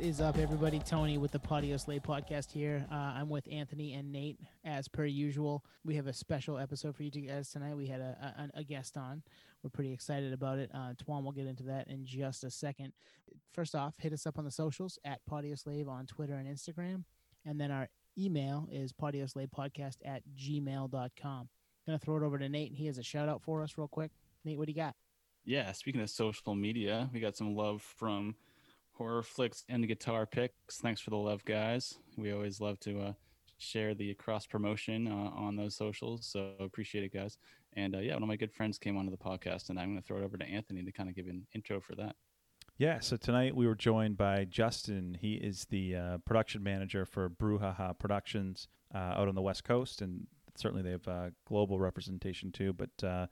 What is up, everybody? Tony with the Patio Slave podcast here. Uh, I'm with Anthony and Nate, as per usual. We have a special episode for you guys tonight. We had a, a, a guest on. We're pretty excited about it. Uh, Twan will get into that in just a second. First off, hit us up on the socials at Patio Slave on Twitter and Instagram. And then our email is podcast at gmail.com. Gonna throw it over to Nate, he has a shout out for us, real quick. Nate, what do you got? Yeah, speaking of social media, we got some love from horror flicks and guitar picks. Thanks for the love, guys. We always love to uh, share the cross promotion uh, on those socials. So appreciate it, guys. And uh, yeah, one of my good friends came onto the podcast, and I'm going to throw it over to Anthony to kind of give an intro for that. Yeah, so tonight we were joined by Justin. He is the uh, production manager for Brouhaha Productions uh, out on the West Coast, and certainly they have uh, global representation too. But uh,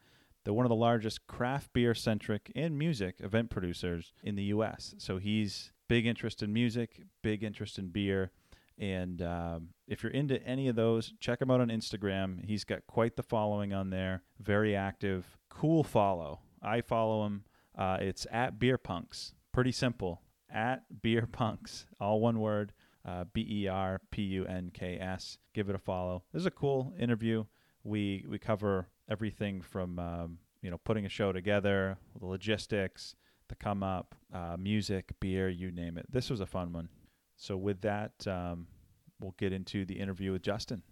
they're one of the largest craft beer centric and music event producers in the U.S. So he's big interest in music, big interest in beer. And um, if you're into any of those, check him out on Instagram. He's got quite the following on there, very active, cool follow. I follow him. Uh, it's at Beer Punks. Pretty simple. At Beer Punks, all one word. Uh, B E R P U N K S. Give it a follow. This is a cool interview. We we cover everything from um, you know putting a show together, the logistics, the come up, uh, music, beer, you name it. This was a fun one. So with that, um, we'll get into the interview with Justin.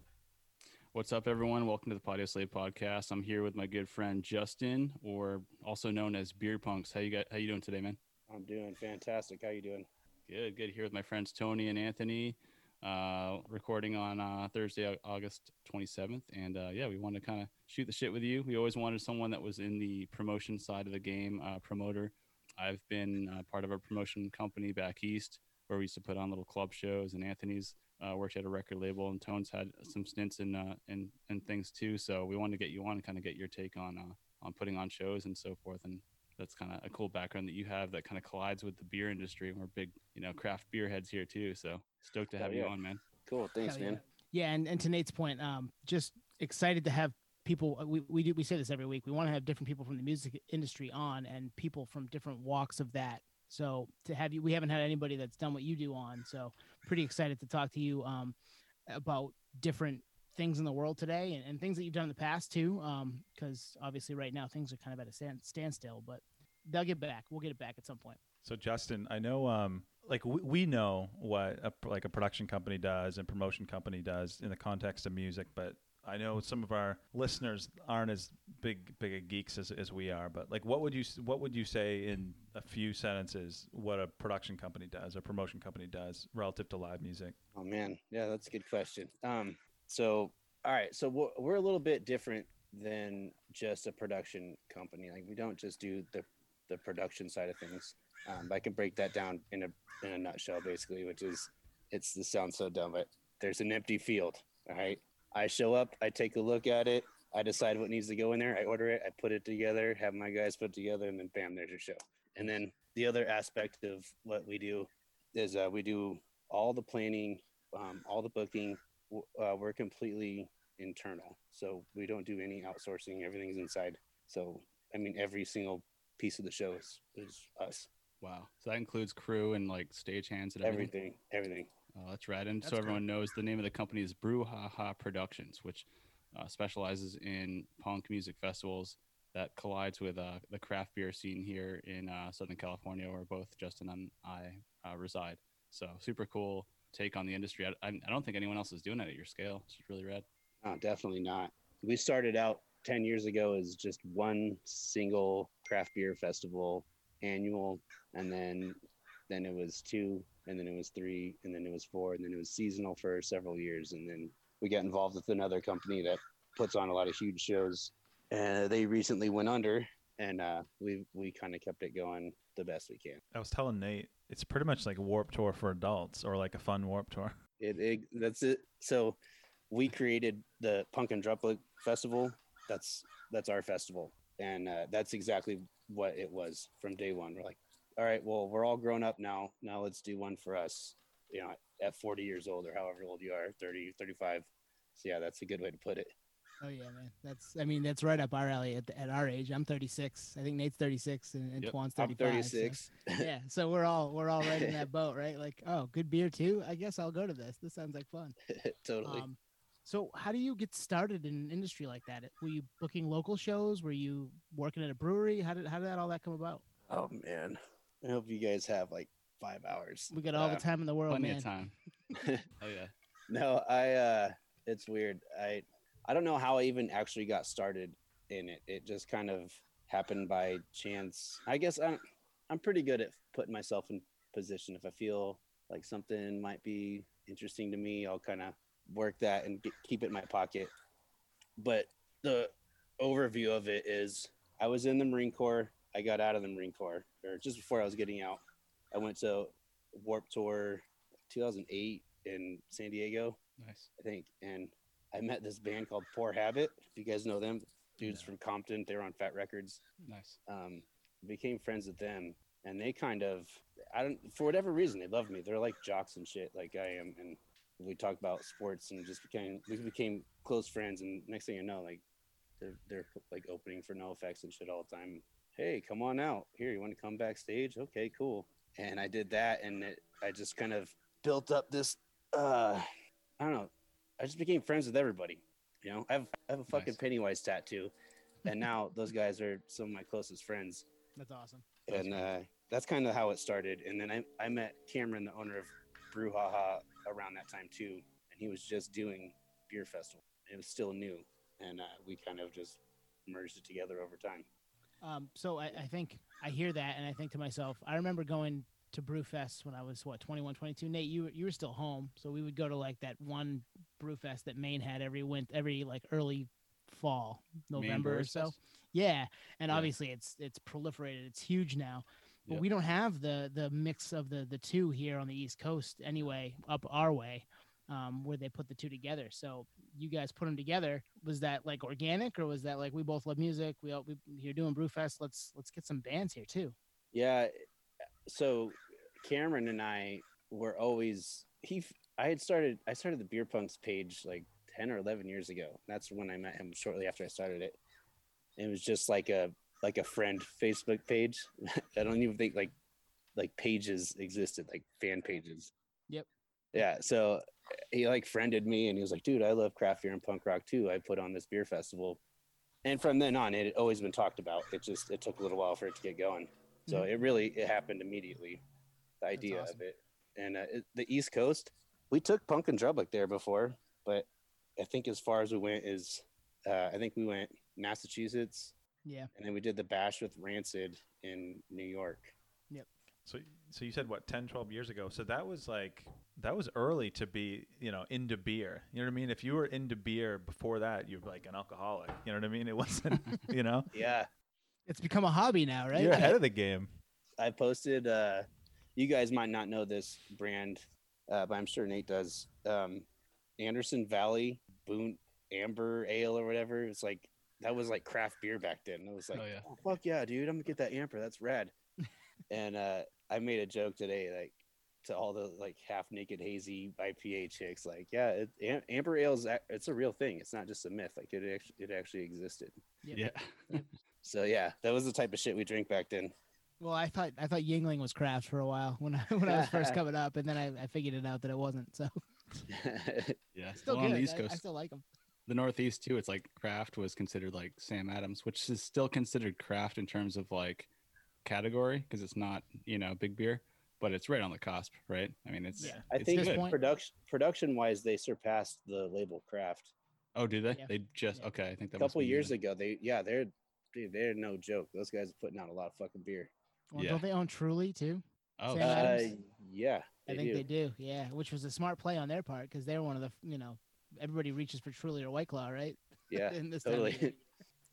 What's up, everyone? Welcome to the Patio Slave podcast. I'm here with my good friend Justin, or also known as Beer Punks. How you got? How you doing today, man? I'm doing fantastic. How you doing? Good, good. Here with my friends Tony and Anthony uh, recording on uh, Thursday, August 27th. And uh, yeah, we wanted to kind of shoot the shit with you. We always wanted someone that was in the promotion side of the game, uh, promoter. I've been uh, part of a promotion company back east where we used to put on little club shows, and Anthony's uh, worked at a record label, and Tone's had some stints in and and things too. So we wanted to get you on and kind of get your take on uh, on putting on shows and so forth. And that's kind of a cool background that you have that kind of collides with the beer industry. And We're big, you know, craft beer heads here too. So stoked to have oh, yeah. you on, man. Cool. Thanks, Hell man. Yeah. yeah. And, and to Nate's point, um, just excited to have people. We, we do, we say this every week. We want to have different people from the music industry on and people from different walks of that. So to have you, we haven't had anybody that's done what you do on. So pretty excited to talk to you, um, about different things in the world today and, and things that you've done in the past too. Um, because obviously right now things are kind of at a stand, standstill, but they'll get back. We'll get it back at some point. So Justin, I know, um, like we, we know what a, like a production company does and promotion company does in the context of music, but I know some of our listeners aren't as big big geeks as, as we are, but like what would you what would you say in a few sentences what a production company does, a promotion company does relative to live music? Oh man, yeah, that's a good question. Um, so all right, so we're, we're a little bit different than just a production company. Like we don't just do the the production side of things. Um, I can break that down in a in a nutshell, basically, which is it's this sounds so dumb, but there's an empty field. All right, I show up, I take a look at it, I decide what needs to go in there, I order it, I put it together, have my guys put together, and then bam, there's your show. And then the other aspect of what we do is uh, we do all the planning, um, all the booking. Uh, we're completely internal, so we don't do any outsourcing. Everything's inside. So I mean, every single piece of the show is, is us. Wow. So that includes crew and like stage hands and everything. Everything. everything. Oh, that's rad. And that's so everyone knows the name of the company is Brouhaha Productions, which uh, specializes in punk music festivals that collides with uh, the craft beer scene here in uh, Southern California, where both Justin and I uh, reside. So super cool take on the industry. I, I, don't think anyone else is doing it at your scale. It's really rad. No, definitely not. We started out 10 years ago is just one single craft beer festival annual and then then it was two and then it was three and then it was four and then it was seasonal for several years and then we got involved with another company that puts on a lot of huge shows. And they recently went under and uh, we we kind of kept it going the best we can. I was telling nate it's pretty much like a warp tour for adults or like a fun warp tour. It, it that's it. So we created the punk and Drublic festival that's that's our festival and uh, that's exactly what it was from day one we're like all right well we're all grown up now now let's do one for us you know at 40 years old or however old you are 30 35 so yeah that's a good way to put it Oh yeah, man. That's I mean that's right up our alley at, at our age. I'm 36. I think Nate's 36 and, and Yep. Twan's I'm 35. so- 36. yeah, so we're all we're all right in that boat, right? Like, oh, good beer too. I guess I'll go to this. This sounds like fun. totally. Um, so how do you get started in an industry like that? Were you booking local shows? Were you working at a brewery? How did how did that all that come about? oh man, I hope you guys have like five hours. We got all Uh, the time in the world, Plenty man. of time. oh yeah. No, I uh it's weird. I I don't know how I even actually got started in it. It just kind of happened by chance. I guess I'm I'm pretty good at putting myself in position. If I feel like something might be interesting to me, I'll kind of work that and get, keep it in my pocket. But the overview of it is I was in the Marine Corps. I got out of the Marine Corps or just before I was getting out. I went to Warp Tour 2008 in San Diego. Nice. I think. And I met this band called Pour Habit. If you guys know them, dudes from Compton, they were on Fat Records. Nice. Um, became friends with them, and they kind of, I don't, for whatever reason, they love me. They're like jocks and shit, like I am. And we talked about sports and just became, we became close friends. And next thing you know, like they're, they're like opening for NOFX and shit all the time. Hey, come on out here. You want to come backstage? Okay, cool. And I did that, and it, I just kind of built up this. uh I don't know. I just became friends with everybody. You know, I have I have a fucking Nice. Pennywise tattoo, and now those guys are some of my closest friends. That's awesome. That's and uh, that's kind of how it started. And then I, I met Cameron, the owner of Brouhaha, around that time too, and he was just doing beer festival. It was still new, and uh, we kind of just merged it together over time. Um, so I, I think I hear that and I think to myself, I remember going to Brewfest when I was what 21, 22. Nate, you were- you were still home, so we would go to like that one Brewfest that Maine had every win every like early fall, November or so. Yeah, and Yeah. obviously it's it's proliferated. It's huge now. But we don't have the the mix of the the two here on the East Coast anyway, up our way, um, where they put the two together. So you guys put them together. Was that like organic, or was that like we both love music? We all we you're doing Brewfest. Let's let's get some bands here too. Yeah. So Cameron and I were always he. I had started. I started the Beer Punks page like ten or eleven years ago. That's when I met him. Shortly after I started it, it was just like a like a friend Facebook page. I don't even think like like pages existed, like fan pages. Yep. Yeah. So he like friended me, and he was like, "Dude, I love craft beer and punk rock too. I put on this beer festival." And from then on, it had always been talked about. It just it took a little while for it to get going. So it really it happened immediately, the idea awesome. of it. And uh, it, the East Coast, we took Punk and Drublic there before, but I think as far as we went is, uh, I think we went Massachusetts, Yeah. and then we did the Bash with Rancid in New York. Yep. So, so you said what 10, 12 years ago. So that was like that was early to be, you know, into beer. You know what I mean? If you were into beer before that, you're like an alcoholic. You know what I mean? It wasn't, you know, Yeah, It's become a hobby now, right? you're ahead of the game. I posted. Uh, you guys might not know this brand, uh, but I'm sure Nate does. Um, Anderson Valley Boont Amber Ale or whatever. It's like that was like craft beer back then. It was like, Oh, yeah. oh, fuck yeah, dude, I'm gonna get that Amber. That's rad. and uh, I made a joke today, like to all the like half naked hazy IPA chicks, like, yeah, it, Am- Amber Ale is a- it's a real thing. It's not just a myth. Like it actually it actually existed. Yep. Yeah. So yeah, that was the type of shit we drink back then. Well, I thought I thought Yuengling was craft for a while when I when I was first coming up, and then I, I figured it out that it wasn't. So Yeah. still well, good. on the East I, I still like them. The Northeast too. It's like craft was considered like Sam Adams, which is still considered craft in terms of like category because it's not you know big beer, but it's right on the cusp, right? I mean, it's Yeah. I it's think good. point- production production wise, they surpassed the label craft. Oh, do they? Yeah. They just Yeah. okay. I think that A couple must years new ago, they yeah, they're dude, they're no joke. Those guys are putting out a lot of fucking beer. Well, Yeah. Don't they own Truly too? Oh, Sam Uh, yeah, I think they do. Yeah, which was a smart play on their part because they're one of the you know everybody reaches for Truly or White Claw, right? Yeah, In this totally.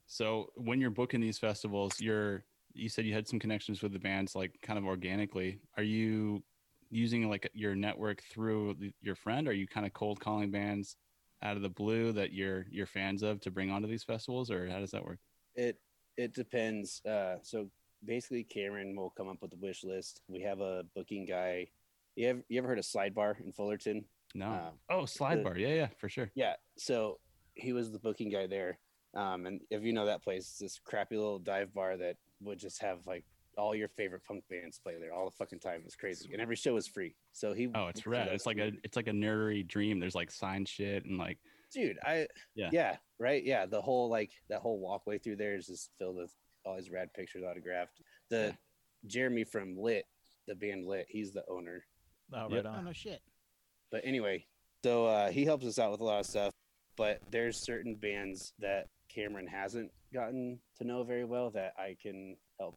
So when you're booking these festivals, you're you said you had some connections with the bands like kind of organically. Are you using like your network through the, your friend? Are you kind of cold calling bands out of the blue that you're you're fans of to bring onto these festivals, or how does that work? it it depends. Uh, so basically, Cameron will come up with a wish list. We have a booking guy. You ever you ever heard of Slide Bar in Fullerton? No. Um, oh, slide the- bar. Yeah, yeah, for sure. Yeah. So he was the booking guy there. Um, and if you know that place, it's this crappy little dive bar that would just have like all your favorite punk bands play there all the fucking time. It's crazy, and every show is free. So he. Oh, it's rad. It's like a it's like a nerdery dream. There's like signed shit and like dude. I Yeah. yeah right yeah. The whole like that whole walkway through there is just filled with all his rad pictures autographed. The Yeah. Jeremy from Lit, the band Lit, he's the owner. Oh, Yep. right Oh no shit. But anyway, so uh, he helps us out with a lot of stuff. But there's certain bands that Cameron hasn't gotten to know very well that I can help.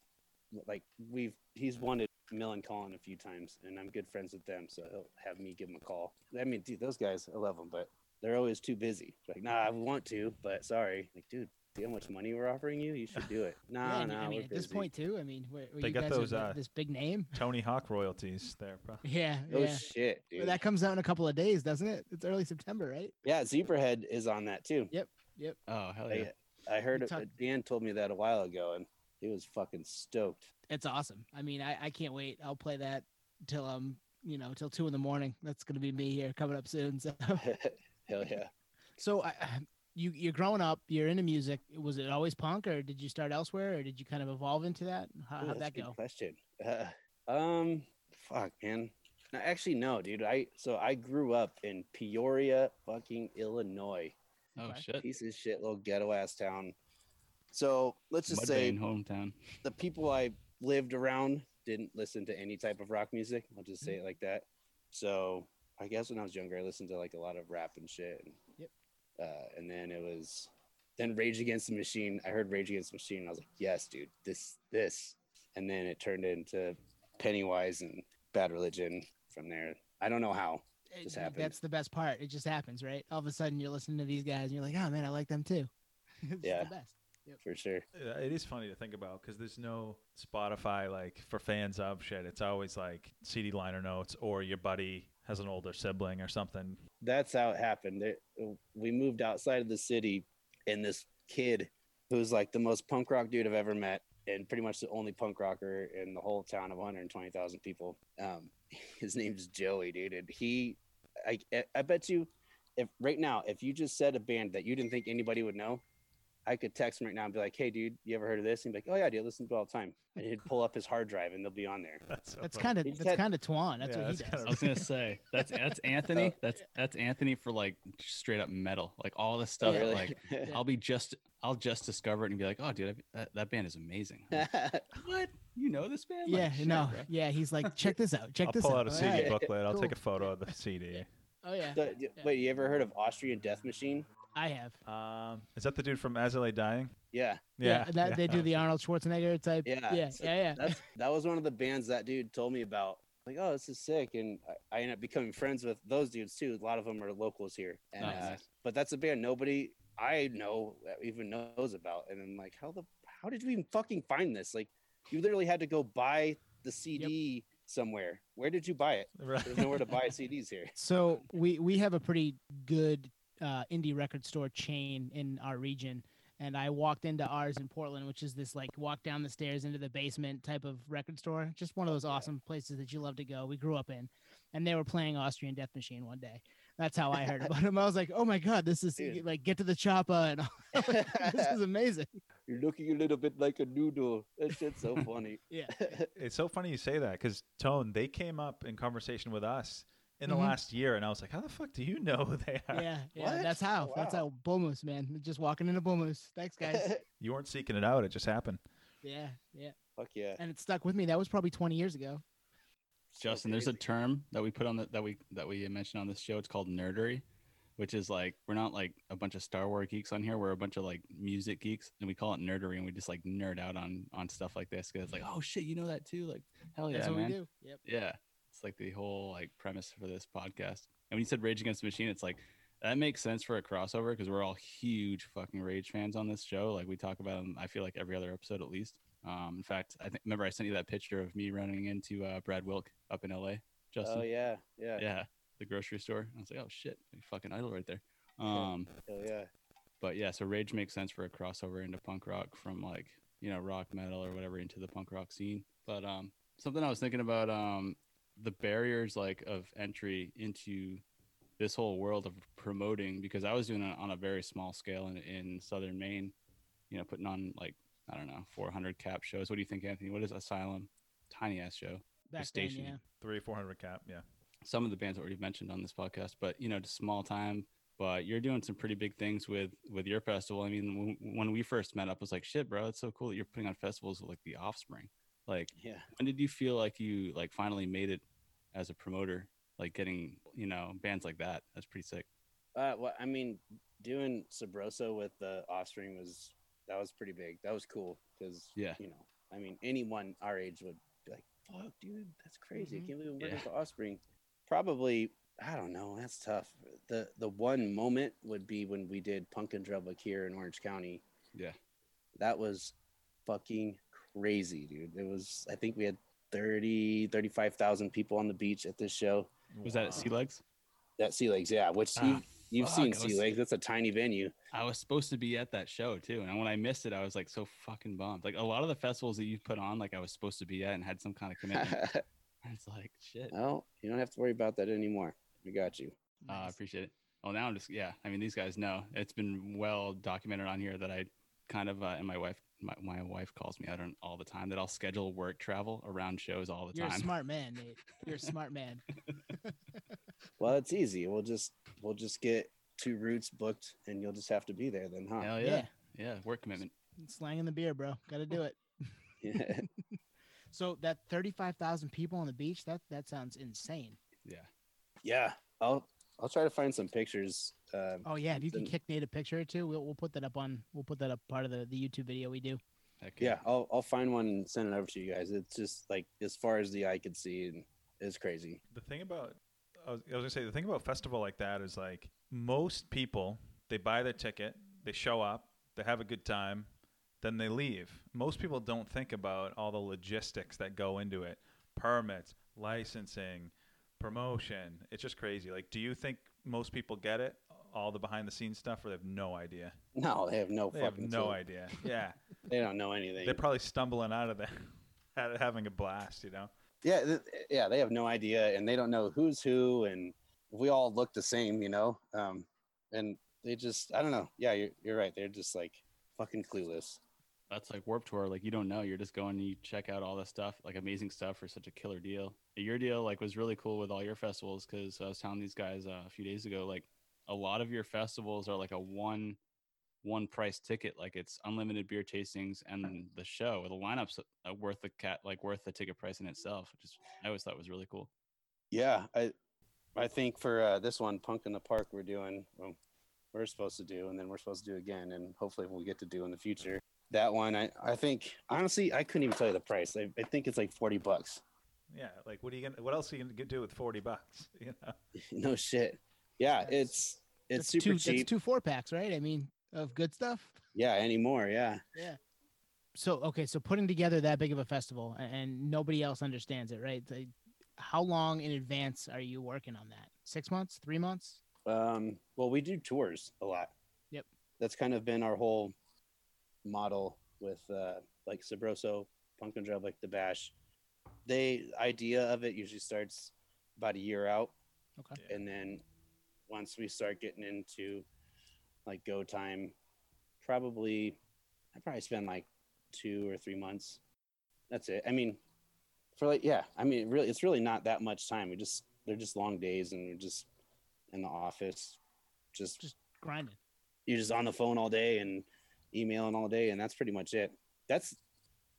Like we've he's wanted Millencolin a few times, and I'm good friends with them, so he'll have me give him a call. I mean, dude, those guys, I love them, but they're always too busy. Like, nah, I want to, but sorry. Like, dude, see how much money we're offering you? You should do it. yeah, Nah, and, I mean, we're at this busy. point too. I mean, where, where They you got guys those, th- uh, this big name. Tony Hawk royalties there, bro. Yeah, Oh yeah. shit, dude. Well, that comes out in a couple of days, doesn't it? It's early September, right? yeah, Zebrahead is on that too. Yep. Yep. Oh hell I, yeah. I heard We it, talked- Dan told me that a while ago, and he was fucking stoked. It's awesome. I mean, I, I can't wait. I'll play that till um, you know, till two in the morning. That's gonna be me here coming up soon. So, Hell yeah. so I, you you're growing up. You're into music. Was it always punk, or did you start elsewhere, or did you kind of evolve into that? How, Ooh, how'd that's that a good go? Question. Uh, um, fuck, man. No, actually, no, dude. I so I grew up in Peoria, fucking Illinois. Oh Okay. shit. Piece of shit, little ghetto ass town. So let's just say hometown. the people I lived around didn't listen to any type of rock music. I'll just say it like that. So I guess when I was younger, I listened to like a lot of rap and shit. And, Yep. Uh, and then it was then Rage Against the Machine. I heard Rage Against the Machine. And I was like, yes, dude, this this. And then it turned into Pennywise and Bad Religion from there. I don't know how. It- just happened. That's the best part. It just happens, right? All of a sudden, you're listening to these guys, and you're like, "Oh man, I like them too." it's Yeah. the best. For sure. It is funny to think about because there's no Spotify like for fans of shit. It's always like CD liner notes or your buddy has an older sibling or something. that's how it happened. It, we moved outside of the city, and this kid who's like the most punk rock dude I've ever met, and pretty much the only punk rocker in the whole town of 120,000 people. Um, his name's Joey, dude. And he, I, I bet you, if right now, if you just said a band that you didn't think anybody would know, I could text him right now and be like, "Hey, dude, you ever heard of this?" And he'd be like, "Oh yeah, dude, I listen to it all the time." And he'd pull up his hard drive, and they'll be on there. That's so kind of He that's kind of Twan. That's Yeah, what he that's does. I was gonna say that's that's Anthony. That's that's Anthony for like straight up metal, like all this stuff. Really? Like I'll be just I'll just discover it and be like, oh dude, I- that, that band is amazing. what? You know this band? Yeah, shit, no, bro. yeah. He's like, check this out. Check this out. I'll pull out. out a All CD right. booklet. I'll take a photo of the CD. Oh yeah, So, d- Wait, you ever heard of Austrian Death Machine? I have. Um, is that the dude from As I Lay Dying? Yeah, Yeah, and that, yeah. they do the Arnold Schwarzenegger type. Yeah, yeah, yeah, so yeah. that's that was one of the bands that dude told me about. Like, oh, this is sick, and I, I ended up becoming friends with those dudes too. A lot of them are locals here, and, Oh, uh, nice. but that's a band nobody I know even knows about. And I'm like, how the how did you even fucking find this? Like, you literally had to go buy the CD somewhere. Where did you buy it? Right. There's nowhere to buy CDs here. So we we have a pretty good uh, indie record store chain in our region, and I walked into ours in Portland, which is this like walk down the stairs into the basement type of record store. Just one of those awesome places that you love to go. We grew up in, and they were playing Austrian Death Machine one day. That's how I heard about them. I was like, oh my god, this is Dude. like get to the chopper, and this is amazing. You're looking a little bit like a noodle. That shit's so funny. Yeah. It's so funny you say that because Tone, they came up in conversation with us in the Mhm. last year, and I was like, "How the fuck do you know who they are?" Yeah, yeah, What? that's how. Oh, That's how Bull man. Just walking into Bull Thanks, guys. You weren't seeking it out; it just happened. yeah, yeah. Fuck yeah. And it stuck with me. That was probably 20 years ago. Justin, there's a term that we put on the that we that we mentioned on this show. It's called nerdery, which is like we're not like a bunch of Star Wars geeks on here. We're a bunch of like music geeks, and we call it nerdery, and we just like nerd out on on stuff like this because it's like, oh shit, you know that too? Like, hell yeah, That's what man. we do. Yep. Yeah, it's like the whole like premise for this podcast. And when you said Rage Against the Machine, it's like that makes sense for a crossover because we're all huge fucking Rage fans on this show. Like we talk about them, I feel like every other episode at least. Um, in fact, I think remember I sent you that picture of me running into uh, Brad Wilk up in LA. Justin, Oh yeah, yeah, yeah, the grocery store. I was like, oh shit, fucking idol right there. Um, hell yeah. but yeah, so Rage makes sense for a crossover into punk rock from like you know rock metal or whatever into the punk rock scene. But um, something I was thinking about um, the barriers like of entry into this whole world of promoting because I was doing it on a very small scale in, in southern Maine, you know, putting on like I don't know 400 cap shows. What do you think, Anthony? What is Asylum? Tiny ass show. Back station. then, yeah. Three, four hundred cap. Yeah. Some of the bands already mentioned on this podcast, but you know, just small time. But you're doing some pretty big things with with your festival. I mean, when, when we first met up, I was like, shit, bro, it's so cool that you're putting on festivals with like the Offspring. Like, Yeah. when did you feel like you like finally made it as a promoter? Like getting you know bands like that. That's pretty sick. Uh, well, I mean, doing Sabroso with the Offspring was that was pretty big. That was cool because Yeah. you know, I mean, anyone our age would be like, "Fuck, dude, that's crazy! Mhm. I can't believe I'm working Yeah. with the Offspring." Probably, I don't know. That's tough. the The one moment would be when we did Punk and Drublic here in Orange County. Yeah. That was fucking crazy, dude. It was. I think we had 30, 35,000 people on the beach at this show. Was that at Sea Legs? That Sea Legs, yeah. Which Ah, you, you've seen Sea Legs. That's a tiny venue. I was supposed to be at that show too, and when I missed it, I was like so fucking bummed. Like a lot of the festivals that you put on, like I was supposed to be at and had some kind of commitment. it's like shit. well, you don't have to worry about that anymore. We got you. Uh, I Nice. appreciate it. Well, now I'm just yeah. I mean, these guys know it's been well documented on here that I kind of uh, and my wife, my, my wife calls me out on all the time that I'll schedule work travel around shows all the time. You're a smart man, Nate. You're a smart man. Well, it's easy. We'll just we'll just get two routes booked, and you'll just have to be there then, huh? Hell yeah. yeah. yeah, work commitment. Slanging the beer, bro. Got to do it. Yeah. So that 35,000 people on the beach, that that sounds insane. Yeah, yeah. I'll I'll try to find some pictures. Um, Oh yeah, if you can Then- kick Nate a picture or two, we'll we'll put that up on we'll put that up part of the, the YouTube video we do. Heck yeah, I'll I'll find one and send it over to you guys. It's just like as far as the eye could see, and it's crazy. The thing about I was, I was gonna say the thing about festival like that is like most people they buy their ticket, they show up, they have a good time, then they leave. Most people don't think about all the logistics that go into it, permits, licensing, promotion. It's just crazy. Like, do you think most people get it? All the behind the scenes stuff, or they have no idea. No, they have no They have no clue. idea. Yeah, They don't know anything. they're probably stumbling out of there, having a blast. You know. yeah, th- yeah, they have no idea, and they don't know who's who, and we all look the same, you know. Um, and they just, I don't know. Yeah, you're you're right. They're just like fucking clueless. that's like Warp Tour. Like you don't know. You're just going and you check out all the stuff, like amazing stuff for such a killer deal. Your deal like was really cool with all your festivals because I was telling these guys uh, a few days ago, like a lot of your festivals are like a one one price ticket. Like it's unlimited beer tastings and the show. The lineup's uh, worth the cat like worth the ticket price in itself, which is I always thought was really cool. Yeah, I I think for uh, this one, Punk in the Park, we're doing well, we're supposed to do, and then we're supposed to do again, and hopefully we'll get to do in the future. That one, I, I think honestly, I couldn't even tell you the price. I, I think it's like forty bucks. Yeah, like what are you gonna? What else are you gonna do with forty bucks? You know. no shit. Yeah, That's- it's it's super two, cheap. two four packs, right? I mean, of good stuff. yeah, anymore. Yeah. Yeah. So okay, so putting together that big of a festival and nobody else understands it, right? They- how long in advance are you working on that? Six months? Three months? Um, well, we do tours a lot. Yep. That's kind of been our whole model with uh, like Sabroso, Punk and Drive, like the Bash. They idea of it usually starts about a year out, Okay. And then once we start getting into like go time, probably I probably spend like two or three months. That's it. I mean, for like yeah, I mean, really, it's really not that much time. We just they're just long days, and we're just in the office, just Just grinding. you're just on the phone all day and emailing all day, and that's pretty much it. That's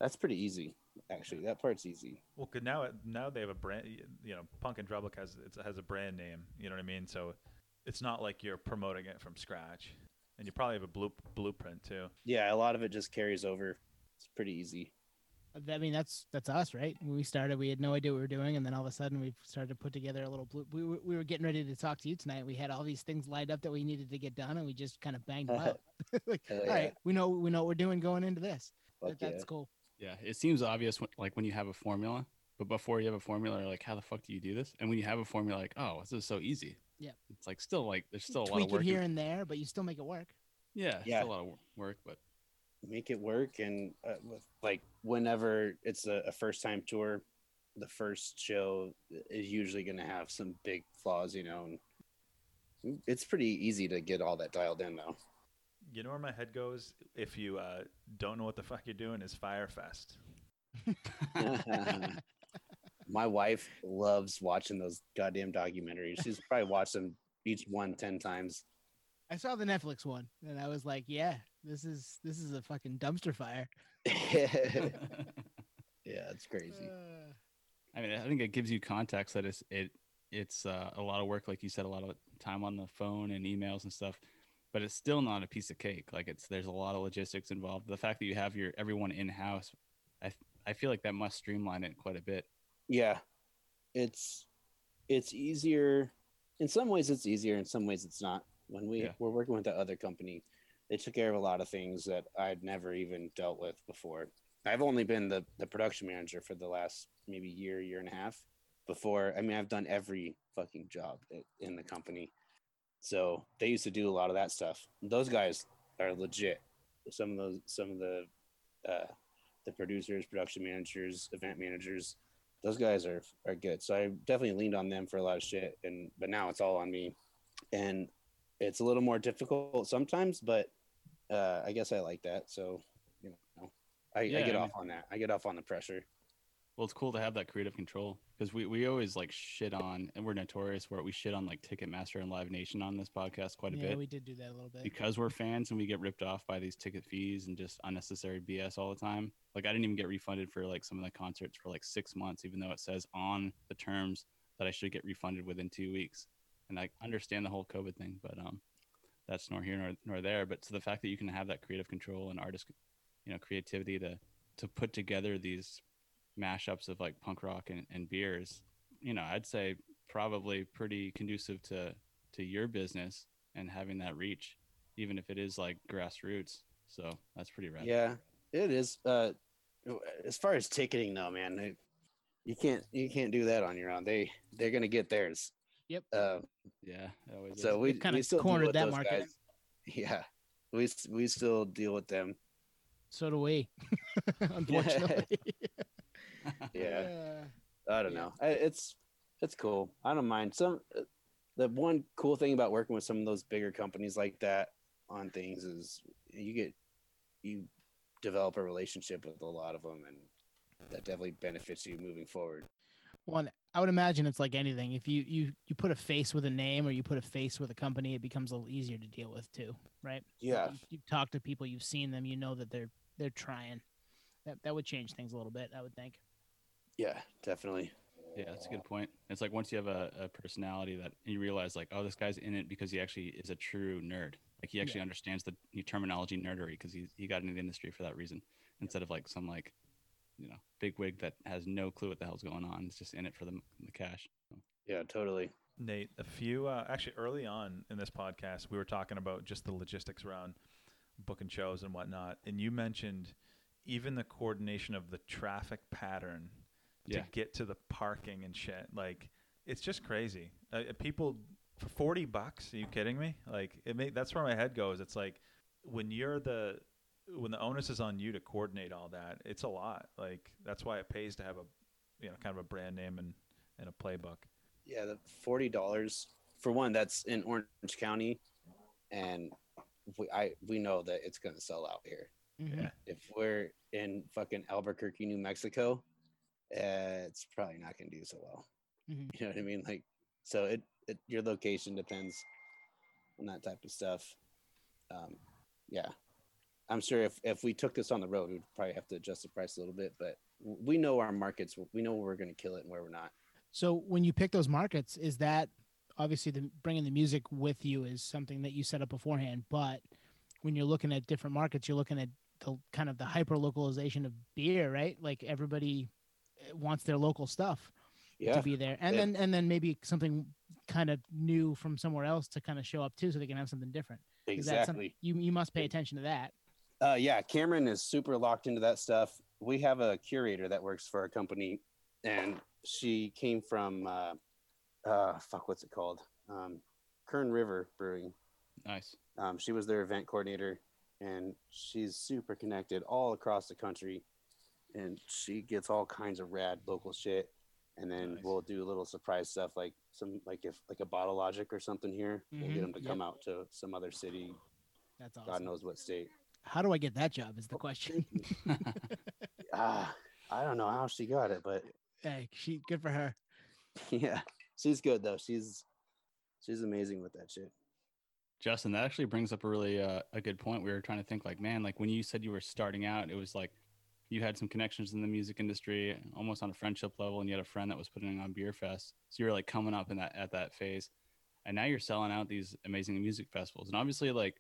that's pretty easy, actually. That part's easy. Well, 'cause now now they have a brand. You know, Punk and Drublic has it has a brand name. You know what I mean? So it's not like you're promoting it from scratch, and you probably have a blue, blueprint too. Yeah, a lot of it just carries over. It's pretty easy. I mean, that's that's us, right? When we started, we had no idea what we were doing, and then all of a sudden, we started to put together a little. Blue, we were, we were getting ready to talk to you tonight. We had all these things lined up that we needed to get done, and we just kind of banged them out. like, yeah. right, we know we know what we're doing going into this. Fuck That- yeah. that's cool. Yeah, it seems obvious when, like when you have a formula, but before you have a formula, you're like, how the fuck do you do this? And when you have a formula, like, oh, this is so easy. Yeah. it's like still like there's still a lot of work. it here and there, but you still make it work. yeah, Yeah. still a lot of work, but make it work and uh, with, like whenever it's a, a first time tour the first show is usually going to have some big flaws you know and it's pretty easy to get all that dialed in though. You know where my head goes if you uh, don't know what the fuck you're doing is Fyre Fest. My wife loves watching those goddamn documentaries. She's probably watched them each one ten times. I saw the Netflix one and I was like, yeah, this is this is a fucking dumpster fire. yeah, it's crazy. Uh, I mean, I think it gives you context that it's it it's uh, a lot of work, like you said, a lot of time on the phone and emails and stuff. But it's still not a piece of cake. Like it's there's a lot of logistics involved. The fact that you have your everyone in house, I I feel like that must streamline it quite a bit. Yeah, it's it's easier. In some ways, it's easier. In some ways, it's not. When we Yeah. were working with the other company, they took care of a lot of things that I'd never even dealt with before. I've only been the the production manager for the last maybe year, year and a half. Before, I mean, I've done every fucking job in the company. So they used to do a lot of that stuff. Those guys are legit. Some of those, some of the, uh, the producers, production managers, event managers, those guys are are good. So I definitely leaned on them for a lot of shit, and but now it's all on me, and it's a little more difficult sometimes. But uh, I guess I like that. So you know, I, Yeah, I get I off on that. I get off on the pressure. Well, it's cool to have that creative control because we, we always like shit on, and we're notorious where we shit on like Ticketmaster and Live Nation on this podcast quite a yeah, bit Yeah, we did do that a little bit. because we're fans and we get ripped off by these ticket fees and just unnecessary BS all the time. Like I didn't even get refunded for like some of the concerts for like six months, even though it says on the terms that I should get refunded within two weeks. And I understand the whole COVID thing, but um, that's nor here nor, nor there. But to the fact that you can have that creative control and artist, you know, creativity to to put together these mashups of like punk rock and, and beers, you know, I'd say probably pretty conducive to to your business and having that reach, even if it is like grassroots. So that's pretty rad. Yeah, it is. Uh, as far as ticketing, though, man, it, you can't you can't do that on your own. They they're gonna get theirs. Yep. Uh, yeah. always so is. we kinda we still deal cornered with that those market. guys. Yeah, we we still deal with them. So do we, unfortunately. Yeah. I don't Yeah. know. I, it's it's cool. I don't mind. Some uh, the one cool thing about working with some of those bigger companies like that on things is you get you develop a relationship with a lot of them, and that definitely benefits you moving forward. One, I would imagine it's like anything. If you you you put a face with a name or you put a face with a company, it becomes a little easier to deal with too, right? Yeah, You, you talk to people, you've seen them, you know that they're they're trying. That that would change things a little bit, I would think. Yeah, definitely. Yeah, that's a good point. It's like once you have a, a personality that you realize like, oh, this guy's in it because he actually is a true nerd. Like he actually Yeah. understands the the terminology nerdery because he he got into the industry for that reason instead of like some like you know big wig that has no clue what the hell's going on. It's just in it for the the cash. So, Yeah, totally. Nate, a few uh, actually early on in this podcast, we were talking about just the logistics around booking shows and whatnot, and you mentioned even the coordination of the traffic pattern Yeah. to get to the parking and shit. Like, it's just crazy. Uh, uh, people for forty bucks? Are you kidding me? Like, it may, that's where my head goes. It's like when you're the when the onus is on you to coordinate all that, it's a lot. Like, that's why it pays to have a you know kind of a brand name and and a playbook. Yeah, the forty dollars for one. That's in Orange County, and we I we know that it's gonna sell out here. Mhm. Yeah. If we're in fucking Albuquerque, New Mexico, uh, it's probably not gonna do so well. Mhm. You know what I mean? Like, so it, it your location depends on that type of stuff. Um, yeah, I'm sure if if we took this on the road, we'd probably have to adjust the price a little bit, but we know our markets. We know where we're gonna kill it and where we're not. So when you pick those markets, is that obviously the bringing the music with you is something that you set up beforehand, but when you're looking at different markets, you're looking at the kind of the hyper localization of beer, right? Like everybody wants their local stuff Yeah, to be there, and Yeah. then and then maybe something kind of new from somewhere else to kind of show up too, so they can have something different. Is that some- exactly. you you must pay attention to that. Uh, yeah, Cameron is super locked into that stuff. We have a curator that works for our company, and she came from uh, uh, fuck, what's it called? Um, Kern River Brewing. nice. Um, she was their event coordinator, and she's super connected all across the country, and she gets all kinds of rad local shit. and then Nice. we'll do a little surprise stuff like some like if like a bottle logic or something here. We'll Mhm, get them to yep. come out to some other city, That's God knows what state. How do I get that job? Is the question. Ah, I don't know how she got it, but hey, she good for her. yeah, she's good though. She's she's amazing with that shit. Justin, that actually brings up a really uh, a good point. We were trying to think like, man, like when you said you were starting out, it was like you had some connections in the music industry, almost on a friendship level, and you had a friend that was putting on Beer Fest. So you were like coming up in that at that phase, and now you're selling out these amazing music festivals. And obviously, like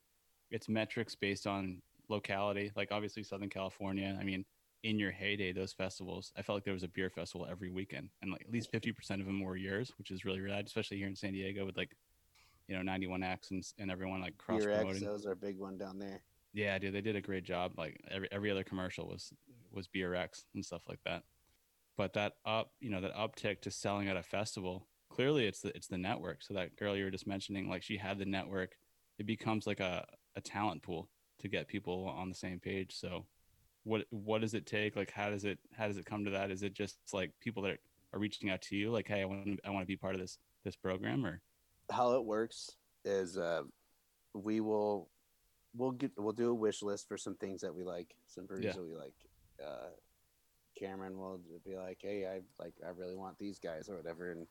it's metrics based on locality. Like obviously Southern California. I mean, in your heyday, those festivals, I felt like there was a beer festival every weekend, and like at least fifty percent of them were yours, which is really rad, especially here in San Diego with like you know 91x and, and everyone like cross Beer X, promoting that was our big one down there. yeah dude they did a great job like every, every other commercial was was brx and stuff like that. But that up you know that uptick to selling at a festival clearly it's the it's the network. So that girl you were just mentioning like she had the network. It becomes like a, a talent pool to get people on the same page. So what what does it take? Like how does it how does it come to that? Is it just like people that are reaching out to you like hey i want to i want to be part of this this program or? How it works is uh, we will we'll get we'll do a wish list for some things that we like some breweries Yeah. that we like uh, cameron will be like hey i like i really want these guys or whatever. And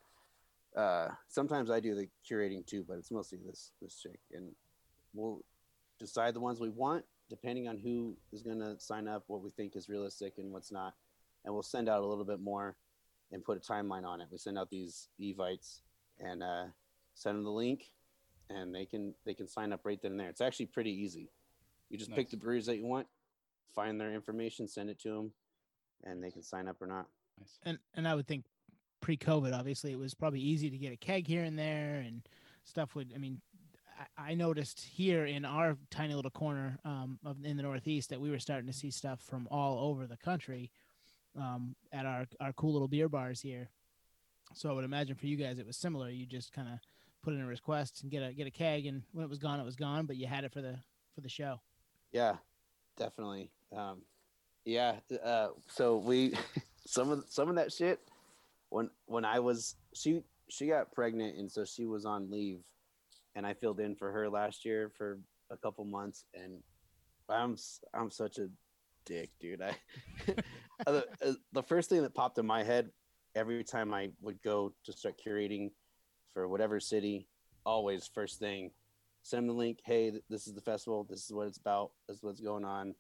uh, sometimes i do the curating too but it's mostly this this chick. And we'll decide the ones we want depending on who is going to sign up what we think is realistic and what's not. And we'll send out a little bit more and put a timeline on it. We send out these evites and uh, send them the link and they can they can sign up right then and there. It's actually pretty easy. You just pick the breweries that you want find their information send it to them and they can sign up or not nice And and I would think pre-COVID, obviously, it was probably easy to get a keg here and there, and stuff would. I mean, I, I noticed here in our tiny little corner um, of in the Northeast that we were starting to see stuff from all over the country um, at our our cool little beer bars here. So I would imagine for you guys it was similar. You just kind of put in a request and get a get a keg, and when it was gone, it was gone. But you had it for the for the show. yeah definitely um, yeah uh, so we some of some of that shit when when i was she she got pregnant and so she was on leave and i filled in for her last year for a couple months and i'm I'm such a dick dude. I the, uh, the first thing that popped in my head every time i would go to start curating for whatever city always first thing send the link hey this is the festival this is what it's about this is what's going on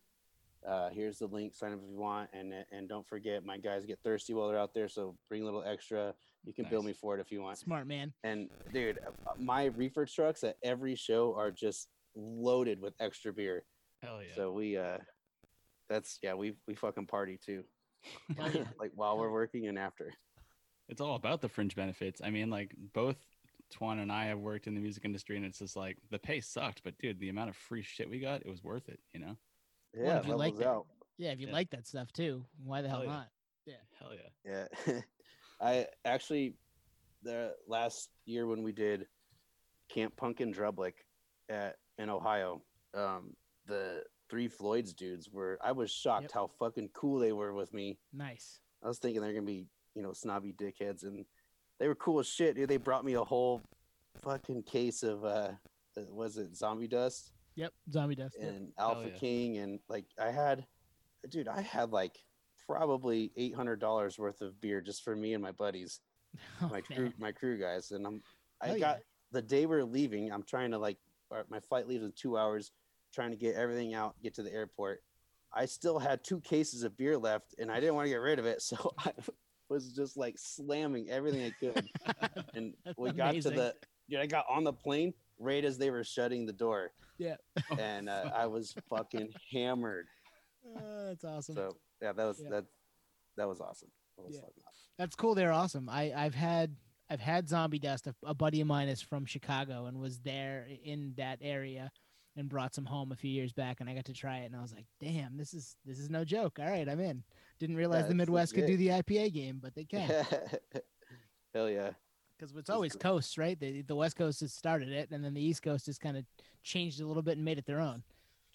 uh, here's the link sign up if you want and and don't forget my guys get thirsty while they're out there so bring a little extra you can bill me for it if you want Smart man. and dude my reefer trucks at every show are just loaded with extra beer hell yeah so we uh that's yeah we we fucking party too like while we're working and after it's all about the fringe benefits. I mean, like both Twan and I have worked in the music industry, and it's just like the pay sucked, but dude, the amount of free shit we got, it was worth it. You know? Well, yeah if you like that- out Yeah, if you Yeah. like that stuff too, why the hell Hell yeah. not? Hell yeah. Yeah. I actually the last year when we did Camp Punk in Drublic at in Ohio, um, the three Floyds dudes were I was shocked Yep. how fucking cool they were with me. Nice. I was thinking they're gonna be, you know, snobby dickheads and they were cool as shit, dude. They brought me a whole fucking case of uh uh, was it zombie dust Yep. Zombie dust. Yep. and Alpha yeah. King and like I had dude, I had like probably eight hundred dollars worth of beer just for me and my buddies Oh, my crew man. my crew guys and i'm i Hell got yeah. the day we're leaving i'm trying to like my flight leaves in two hours trying to get everything out get to the airport i still had two cases of beer left and i didn't want to get rid of it so i was just like slamming everything i could and That's we got to the dude, i got on the plane right as they were shutting the door Yeah. and uh, i was fucking hammered Uh, that's awesome. so yeah that was Yeah. that that was awesome That was Yeah. awesome. That's cool. They're awesome. I I've had I've had zombie dust. A, a buddy of mine is from Chicago and was there in that area and brought some home a few years back and I got to try it and I was like, damn, this is this is no joke. All right, I'm in. Didn't realize Yeah, the it's Midwest could do the IPA game, but they can hell yeah because it's always coasts, right? The the West Coast has started it, and then the East Coast has kind of changed a little bit and made it their own.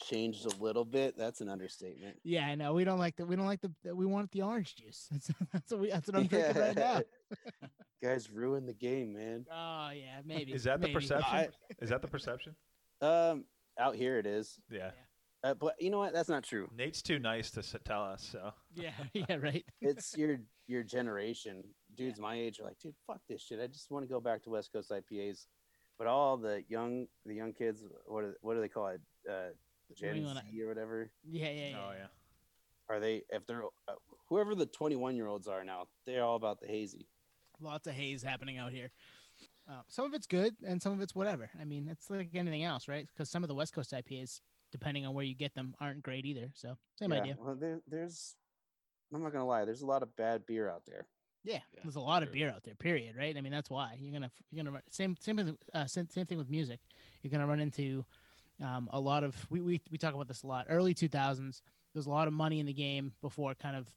changed a little bit. That's an understatement. Yeah, I know. We don't like the we don't like the we want the orange juice. That's that's what we that's what I'm drinking right now. Guys ruined the game, man. Oh yeah, maybe. Is that the perception? I- Is that the perception? Um, out here it is. Yeah. Uh, but you know what? That's not true. Nate's too nice to tell us. So Yeah, yeah, right. It's your your generation. Dudes my age are like, dude, fuck this shit. I just want to go back to West Coast IPAs. But all the young the young kids, what do, what do they call it? Uh, New Gen England Z or whatever. Yeah, yeah, yeah. Oh yeah. Are they? If they're uh, whoever the 21 year olds are now, they're all about the hazy. Lots of haze happening out here. Uh, some of it's good, and some of it's whatever. I mean, it's like anything else, right? Because some of the West Coast IPAs, depending on where you get them, aren't great either. So same Yeah, idea. Well, there, there's. I'm not gonna lie. There's a lot of bad beer out there. Yeah, Yeah, there's a lot of beer out there. Period. Right. I mean, that's why you're gonna you're gonna run same same with, uh, same, same thing with music. You're gonna run into um, a lot of we, we we talk about this a lot. Early 2000s, there's a lot of money in the game before kind of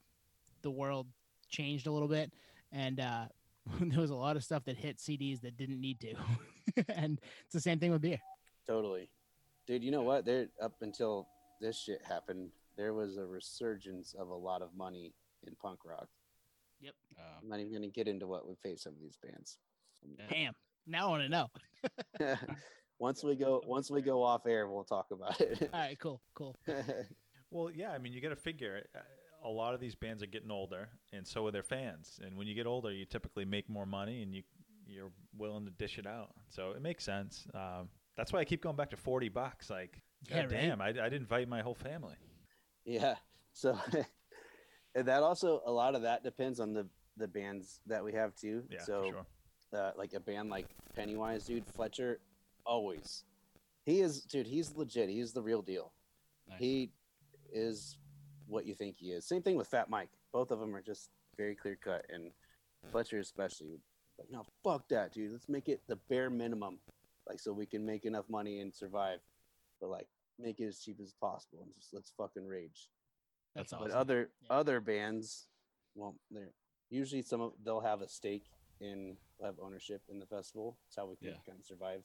the world changed a little bit, and uh, there was a lot of stuff that hit CDs that didn't need to, and it's the same thing with beer. Totally, dude. You know what? There up until this shit happened, there was a resurgence of a lot of money in punk rock. Uh, I'm not even gonna get into what we face some of these bands. yeah. Damn. Now I want to know. once we go, once we go off air, we'll talk about it. All right. Cool. Cool. Well, yeah. I mean, you got to figure. uh, A lot of these bands are getting older, and so are their fans. And when you get older, you typically make more money, and you you're willing to dish it out. So it makes sense. Um, that's why I keep going back to forty bucks. Like, Yeah, God right. damn, I, I'd invite my whole family. yeah. So and that also a lot of that depends on the the bands that we have too. Yeah, so for sure. uh, like a band like Pennywise, dude, Fletcher, always. He is, dude. He's legit. He's the real deal. Nice. He is what you think he is. Same thing with Fat Mike. Both of them are just very clear cut, and Fletcher especially. Like, no, fuck that, dude. Let's make it the bare minimum, like so we can make enough money and survive. But like, make it as cheap as possible and just let's fucking rage. That's But awesome. But other Yeah. other bands, well, they're usually some of they'll have a stake in have ownership in the festival. That's how we can Yeah. kind of survive.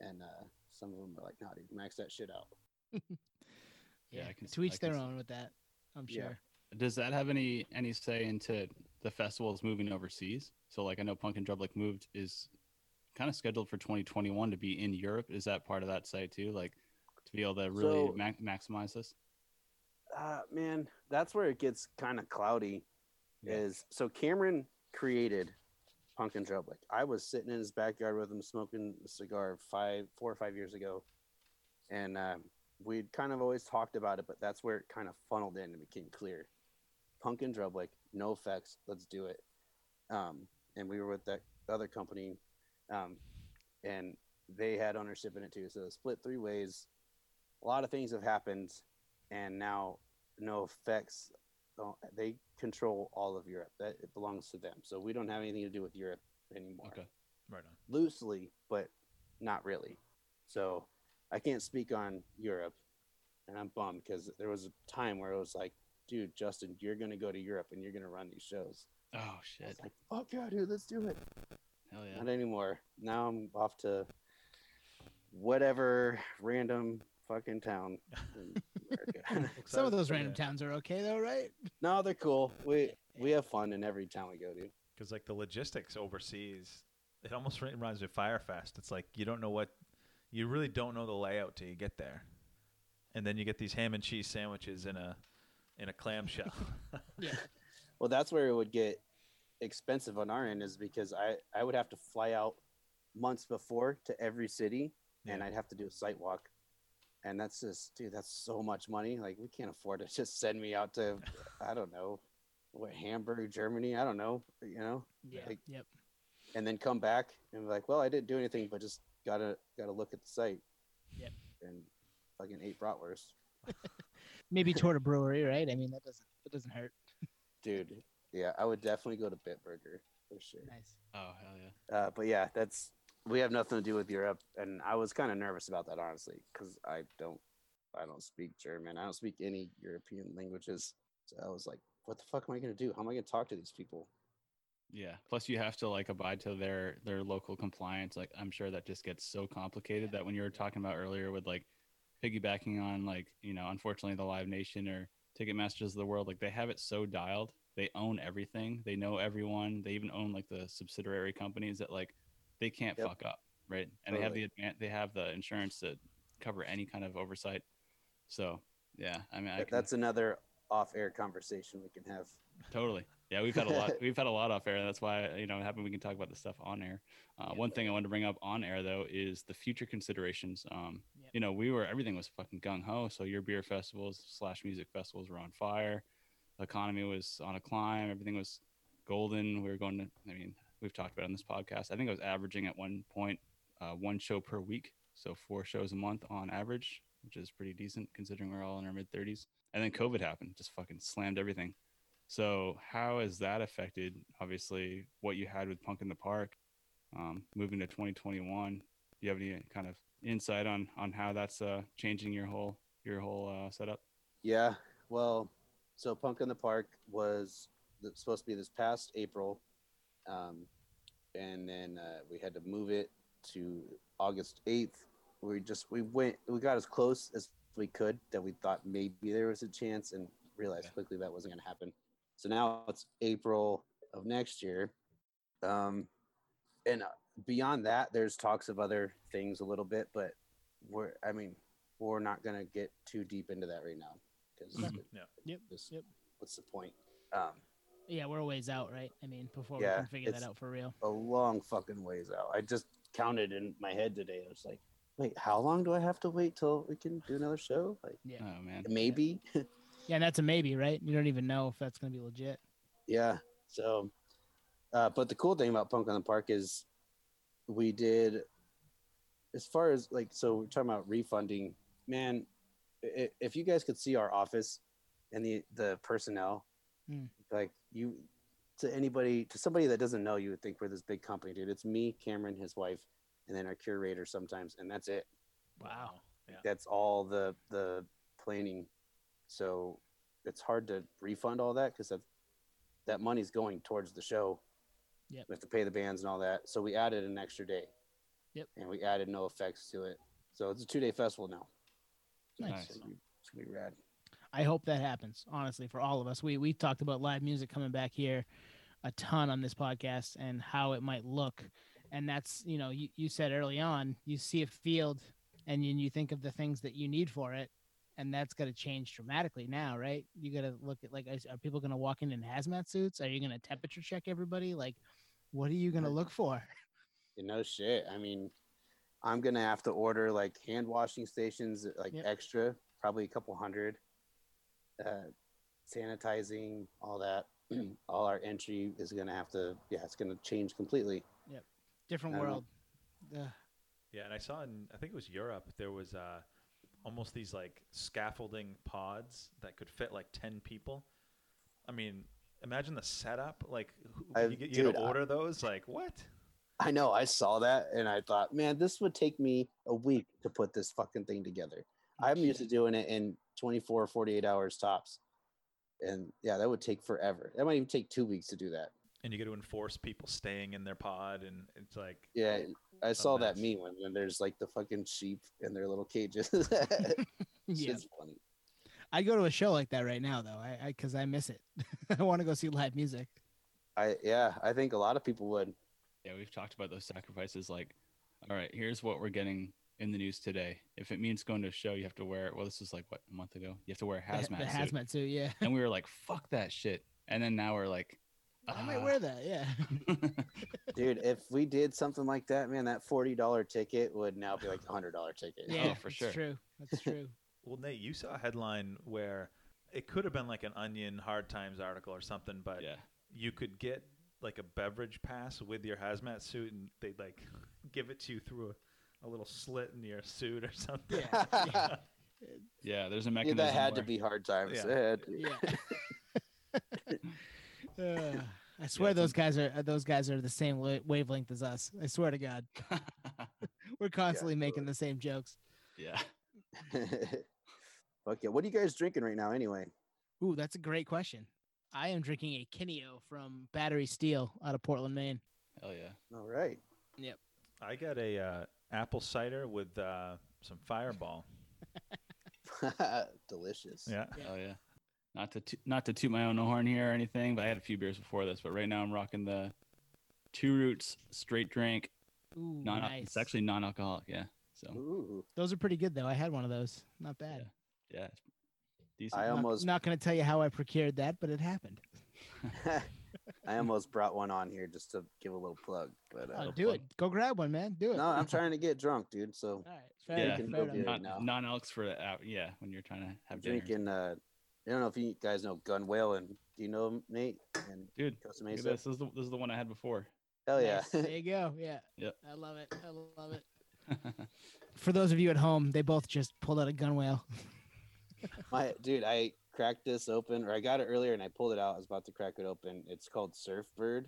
And uh, some of them are like, "Nah, dude, max that shit out." yeah. I can s- to each I can their s- own with that. I'm Yeah. sure. Does that have any any say into the festivals moving overseas? So like I know Punk in Drublic moved is kind of scheduled for 2021 to be in Europe. Is that part of that site too? Like to be able to really So- ma- maximize this? Uh, man, that's where it gets kind of cloudy. Yeah. Is so Cameron created Punk in Drublic. I was sitting in his backyard with him smoking a cigar five, four or five years ago, and uh, we'd kind of always talked about it, but that's where it kind of funneled in and became clear. Punk in Drublic, NOFX, let's do it. Um, and we were with that other company, um, and they had ownership in it too. So it split three ways. A lot of things have happened, and now NOFX. They control all of Europe. That it belongs to them. So we don't have anything to do with Europe anymore Okay. Right on. loosely, but not really. So I can't speak on Europe, and I'm bummed because there was a time where it was like, dude, Justin, you're gonna go to Europe and you're gonna run these shows. Oh shit! like, fuck yeah, dude, let's do it. Hell yeah! Not anymore. Now I'm off to whatever random fucking town. in Some of those random towns are okay though, right? no, they're cool. We we have fun in every town we go to. Because like the logistics overseas, it almost re- reminds me of Fyre Fest. It's like you don't know what, you really don't know the layout till you get there, and then you get these ham and cheese sandwiches in a, in a clamshell. Yeah. Well, that's where it would get expensive on our end, is because I I would have to fly out months before to every city, and I'd have to do a site walk, and that's just dude, that's so much money. Like we can't afford to just send me out to I don't know what Hamburg, Germany. I don't know, you know, Yeah. Like- yep. and then come back and be like, well, I didn't do anything, but just gotta gotta look at the site. Yep. And fucking ate bratwurst, Maybe toward a brewery, right? I mean, that doesn't that doesn't hurt. dude. Yeah, I would definitely go to Bitburger for sure. Nice. Oh hell yeah! Uh, but yeah, that's we have nothing to do with Europe, and I was kind of nervous about that honestly, because I don't, I don't speak German, I don't speak any European languages, so I was like, what the fuck am I gonna do? How am I gonna talk to these people? Yeah. Plus, you have to like abide to their their local compliance. Like, I'm sure that just gets so complicated that when you were talking about earlier with like piggybacking on like you know, unfortunately, the Live Nation or Ticketmasters of the world, like they have it so dialed. They own everything. They know everyone. They even own like the subsidiary companies that like they can't Yep. fuck up, right? And they have the advan- they have the insurance to cover any kind of oversight. So yeah, I mean, I can, That's another off-air conversation we can have. Totally. Yeah, we've had a lot. We've had a lot off air. That's why you know, happy we can talk about this stuff on air. Uh, one thing I wanted to bring up on air though is the future considerations. Um, Yep. you know, we were everything was fucking gung ho. So your beer festivals slash music festivals were on fire. The economy was on a climb. Everything was golden. We were going to. I mean, we've talked about on this podcast. I think I was averaging at one point uh, one show per week, so four shows a month on average, which is pretty decent considering we're all in our mid thirties. And then COVID happened, just fucking slammed everything. So how has that affected obviously what you had with Punk in the Park, um, moving to 2021? Do you have any kind of insight on on how that's uh, changing your whole your whole uh, setup? Yeah, well, so Punk in the Park was supposed to be this past April, um, and then uh, we had to move it to August eighth. We just we went we got as close as we could that we thought maybe there was a chance, and realized Yeah. quickly that wasn't going to happen. So now it's April of next year, um, and uh, beyond that, there's talks of other things a little bit, but we're I mean we're not going to get too deep into that right now because Mhm. Yeah. Yep, just yep. what's the point? Um, Yeah, we're a ways out, right? I mean, before Yeah, we can figure that out for real. a long fucking ways out. I just counted in my head today. I was like, wait, how long do I have to wait till we can do another show? Like Yeah. Oh man, maybe. Yeah, and that's a maybe, right? You don't even know if that's going to be legit. yeah. So, uh, but the cool thing about Punk on the Park is we did, as far as like, so we're talking about refunding. Man, if you guys could see our office and the the personnel, Hmm. Like you, to anybody, to somebody that doesn't know, you would think we're this big company, dude. It's me, Cameron, his wife, and then our curator sometimes, and that's it. Wow. Yeah. That's all the the planning. So it's hard to refund all that because that that money's going towards the show. Yep. We have to pay the bands and all that. So we added an extra day. Yep. And we added NOFX to it. So it's a two day festival now. Nice. It's gonna be, it's gonna be rad. I hope that happens. Honestly, for all of us, we we talked about live music coming back here a ton on this podcast and how it might look, and that's you know you, you said early on you see a field and you, you think of the things that you need for it, and that's got to change dramatically now, right? You got to look at like are people going to walk in in hazmat suits? Are you going to temperature check everybody? Like, what are you going to look for? You know shit. I mean, I'm gonna have to order like hand washing stations, like Yep. extra, probably a couple hundred. Uh, sanitizing, all that. all our entry is gonna have to. Yeah, it's gonna change completely. Yeah. Different I world. Ugh. Yeah, and I saw in I think it was Europe there was uh, almost these like scaffolding pods that could fit like ten people. I mean, imagine the setup. Like who- I- you get you dude, to I- order those. Like what? I know. I saw that and I thought, man, this would take me a week to put this fucking thing together. I'm used to doing it in 24, 48 hours tops. And yeah, that would take forever. That might even take two weeks to do that. And you get to enforce people staying in their pod, and it's like Yeah, oh, I saw that mess. meme when, when there's like the fucking sheep in their little cages. Yeah. It's funny. I'd go to a show like that right now, though, I because I, miss it. I want to go see live music. I yeah, I think a lot of people would. yeah, we've talked about those sacrifices. Like, all right, here's what we're getting in the news today. If it means going to a show, you have to wear. It. Well, this was like what a month ago. You have to wear a hazmat the, suit, hazmat suit, yeah. and we were like, "Fuck that shit." And then now we're like, I might "Ah." wear that, yeah. Dude, if we did something like that, man, that forty dollar ticket would now be like a hundred dollar ticket. yeah, for it's sure. True. That's true. Well, Nate, you saw a headline where it could have been like an Onion Hard Times article or something, but yeah, you could get like a beverage pass with your hazmat suit, and they'd like give it to you through a, a little slit in your suit or something. Yeah. yeah. yeah. There's a Yeah, mechanism. that had to be hard times. Yeah. It had to be. yeah. Uh, I swear it's those guys are uh, those guys are the same wavelength as us. I swear to God, we're constantly making the same jokes. yeah. Fuck yeah. What are you guys drinking right now anyway? Ooh, that's a great question. I am drinking a Kineo from Battery Steele out of Portland, Maine. Hell yeah. All right. Yep. I got a uh, apple cider with uh, some Fireball. Delicious. Yeah. Oh yeah. Not to to- not to toot my own horn here or anything, but I had a few beers before this. But right now I'm rocking the Two Roots Straight Drank. Ooh, Non. nice. It's actually non-alcoholic. Yeah. So Ooh. those are pretty good though. I had one of those. Not bad. yeah, it's decent. I Not- almost not going to tell you how I procured that, but it happened. I almost brought one on here just to give a little plug, but Oh, uh, do it. Go grab one, man. Do it. no, I'm trying to get drunk, dude. So All right. Fair Yeah. enough, can fair go get it. non now. non alcs for the out. Yeah, when you're trying to I'm have dinner. drinking. Uh, I don't know if you guys know Gunwhale, and do you know him, Nate and Dude, Costa Mesa? this. This is the this is the one I had before. Hell yeah! Nice. There you go. Yeah. Yep. I love it. I love it. For those of you at home, they both just pulled out a Gunwhale. My dude, I cracked this open, or I got it earlier, and I pulled it out. I was about to crack it open. It's called Surfbird,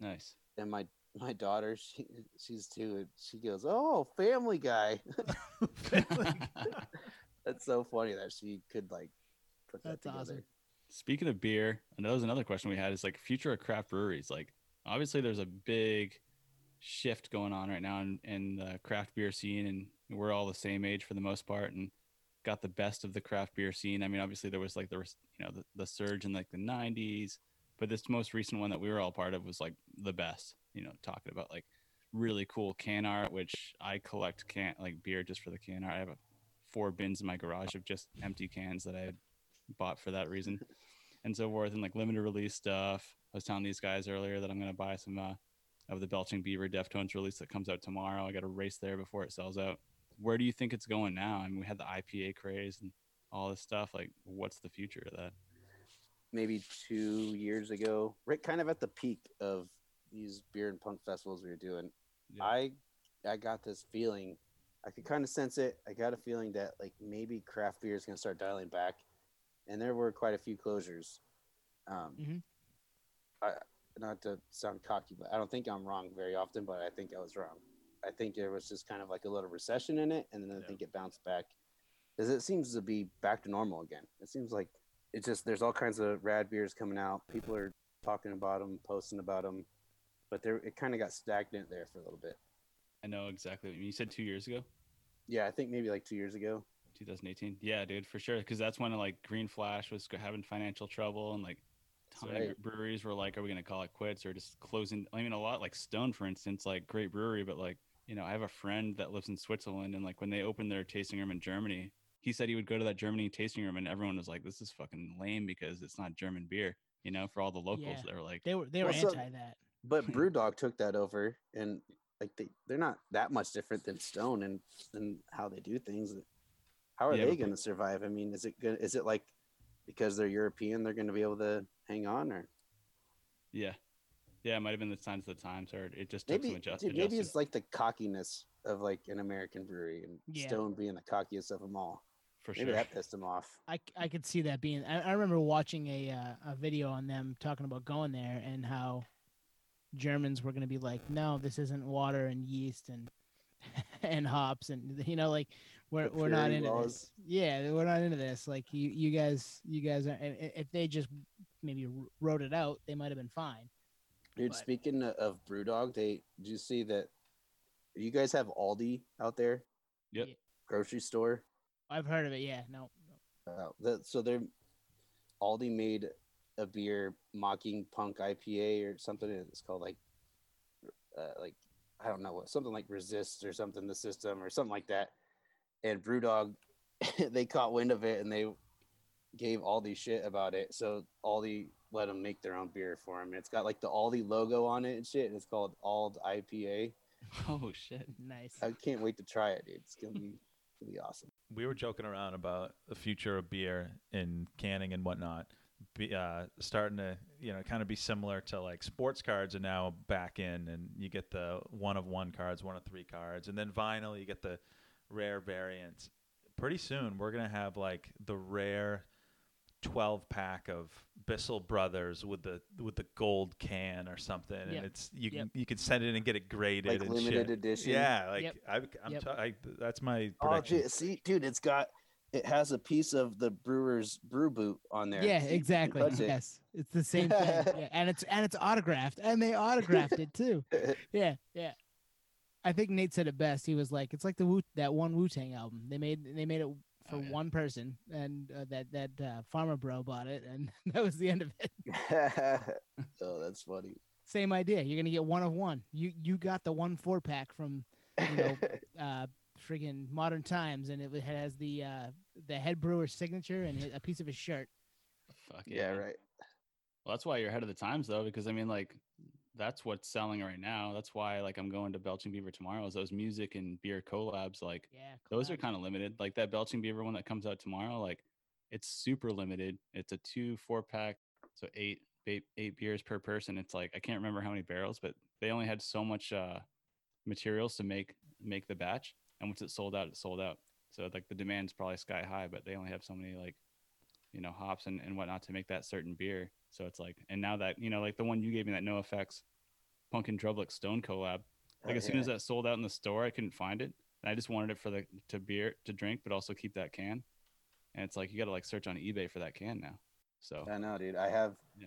nice. and my my daughter, she she's two, and she goes, "Oh, Family Guy." That's so funny that she could like put that together. awesome. Speaking of beer, and that was another question we had is like future of craft breweries. Like obviously there's a big shift going on right now in, in the craft beer scene and we're all the same age for the most part and got the best of the craft beer scene. I mean, obviously there was like there was you know the, the surge in like the nineties, but this most recent one that we were all part of was like the best, you know, talking about like really cool can art, which I collect can like beer just for the can art. I have a, four bins in my garage of just empty cans that I bought for that reason and so forth and like limited release stuff. I was telling these guys earlier that I'm gonna buy some uh, of the Belching Beaver Deftones release that comes out tomorrow. I got to race there before it sells out. Where do you think it's going now? I mean, we had the IPA craze and all this stuff. Like, what's the future of that? maybe two years ago, right kind of at the peak of these beer and punk festivals we were doing, Yeah. I I got this feeling. I could kind of sense it. I got a feeling that like maybe craft beer is going to start dialing back, and there were quite a few closures. Um, Mhm. I, not to sound cocky, but I don't think I'm wrong very often. But I think I was wrong. I think there was just kind of like a little recession in it, and then I Yeah. think it bounced back, because it seems to be back to normal again. It seems like it's just there's all kinds of rad beers coming out. People are talking about them, posting about them, but there it kind of got stagnant there for a little bit. I know exactly. What you, said two years ago, Yeah, I think maybe like two years ago. 2018. Yeah, dude, for sure. Because that's when like Green Flash was having financial trouble and like ton of breweries were like, are we going to call it quits or just closing? I mean, a lot like Stone, for instance, like great brewery, but like, you know, I have a friend that lives in Switzerland and like when they opened their tasting room in Germany, he said he would go to that Germany tasting room and everyone was like, this is fucking lame because it's not German beer, you know, for all the locals. Yeah. They were like, They were they were Well, so- anti that. But BrewDog took that over, and like they they're not that much different than Stone and and how they do things. How are Yeah, they going to survive? I mean, is it good? Is it like because they're European, they're going to be able to hang on, or yeah. Yeah, it might have been the signs of the times, or it just took maybe some adjust- dude, maybe it's like the cockiness of like an American brewery, and Yeah. Stone being the cockiest of them all. for sure. Maybe sure. that pissed them off. I, I could see that being. I, I remember watching a uh, a video on them talking about going there and how Germans were going to be like, no, this isn't water and yeast and and hops and you know like we're we're not into laws. this. Yeah, we're not into this. Like you you guys you guys are. If they just maybe wrote it out, they might have been fine. Dude, But- speaking of BrewDog, they did you see that? You guys have Aldi out there, Yep. Yeah. grocery store. I've heard of it. Yeah, no. no. Uh, that, so they're Aldi made a beer mocking punk IPA or something. It's called like, uh, like I don't know what something like resist or something the system or something like that. And BrewDog, they caught wind of it and they gave Aldi shit about it. So Aldi let them make their own beer for them. It's got like the Aldi logo on it and shit. And it's called Ald IPA. Oh, shit. Nice. I can't wait to try it, dude. It's gonna be gonna be awesome. we were joking around about the future of beer and canning and whatnot be, uh, starting to you know kind of be similar to like sports cards are now back in and you get the one of one cards one of three cards and then vinyl you get the rare variants pretty soon we're going to have like the rare 12 pack of Bissell Brothers with the with the gold can or something Yep. and it's you Yep. can you can send it and get it graded Like and limited shit. edition. yeah like Yep. I, I'm Yep. t- I, that's my Oh, prediction dude, see, dude, it's got it has a piece of the brewer's brew boot on there. Yeah, See, you can exactly. it. Yes, it's the same thing. yeah, and it's and it's autographed, and they autographed it too. Yeah, yeah. I think Nate said it best. He was like, "It's like the Wu that one Wu Tang album. They made they made it for Oh, yeah. one person, and uh, that that uh, pharma bro bought it, and that was the end of it. oh, that's funny. Same idea. You're gonna get one of one. You you got the one four pack from you know uh friggin' modern times, and it has the uh the head brewer's signature and a piece of his shirt. Fuck yeah, right. Well, that's why you're ahead of the times, though, because I mean, like, that's what's selling right now. That's why, like, I'm going to Belching Beaver tomorrow. Is those music and beer collabs? Like, Yeah, those are kind of limited. Like that Belching Beaver one that comes out tomorrow. Like, it's super limited. It's a two four pack, so eight eight eight beers per person. It's like I can't remember how many barrels, but they only had so much uh materials to make make the batch, and once it sold out, it sold out. So like the demand's probably sky high, but they only have so many like you know hops and, and whatnot to make that certain beer. So it's like, and now that you know, like the one you gave me that NOFX Pumpkin Drublick Stone collab, like Oh, as soon yeah. as that sold out in the store, I couldn't find it. And I just wanted it for the to beer to drink, but also keep that can. And it's like you got to like search on eBay for that can now. So I know, dude. I have, Yeah.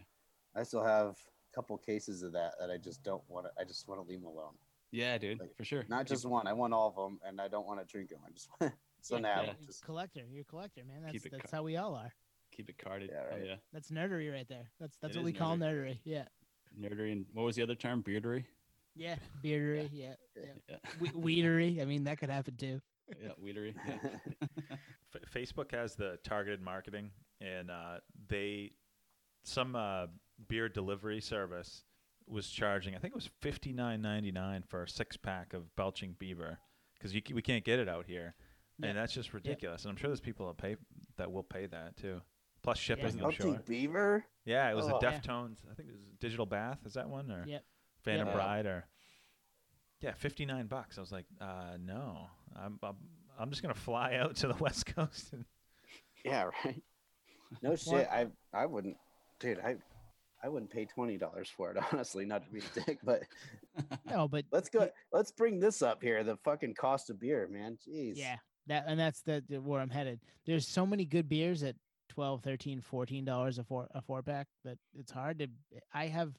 I still have a couple cases of that that I just don't want to. I just want to leave them alone. yeah, dude, Like, for sure. Not Keep- just one. I want all of them, and I don't want to drink them. I just want. so Yeah, now, yeah. Just collector. You're a collector, man. That's that's co- how we all are. Keep it carded. Yeah, Oh yeah, That's nerdery right there. That's that's It what we is call nerdery. nerdery. Yeah, nerdery and what was the other term? Beardery. yeah, beardery. Yeah, yeah. Yeah, We- weedery. I mean, that could happen too. yeah, weedery. Yeah. F- Facebook has the targeted marketing, and uh, they some uh, beer delivery service was charging. I think it was fifty nine ninety nine for a six pack of Belching Beaver because c- we can't get it out here, Yeah. and that's just ridiculous. And I'm sure there's people that pay that will pay that too, plus shipping. I'm Melting sure. Beaver. Yeah, it was Oh. a Yeah. Deftones. I think it was Digital Bath. Is that one or Yep. Phantom Yep. Bride or yeah, fifty nine bucks. I was like, uh, no, I'm, I'm I'm just gonna fly out to the West Coast and Yeah, right. No shit. I I wouldn't, dude. I I wouldn't pay twenty dollars for it. Honestly, not to be a dick, but No, but let's go. Let's bring this up here. The fucking cost of beer, man. Jeez. yeah, that and that's the, the where I'm headed. There's so many good beers at 12 13 14 dollars a four a four pack that it's hard to i have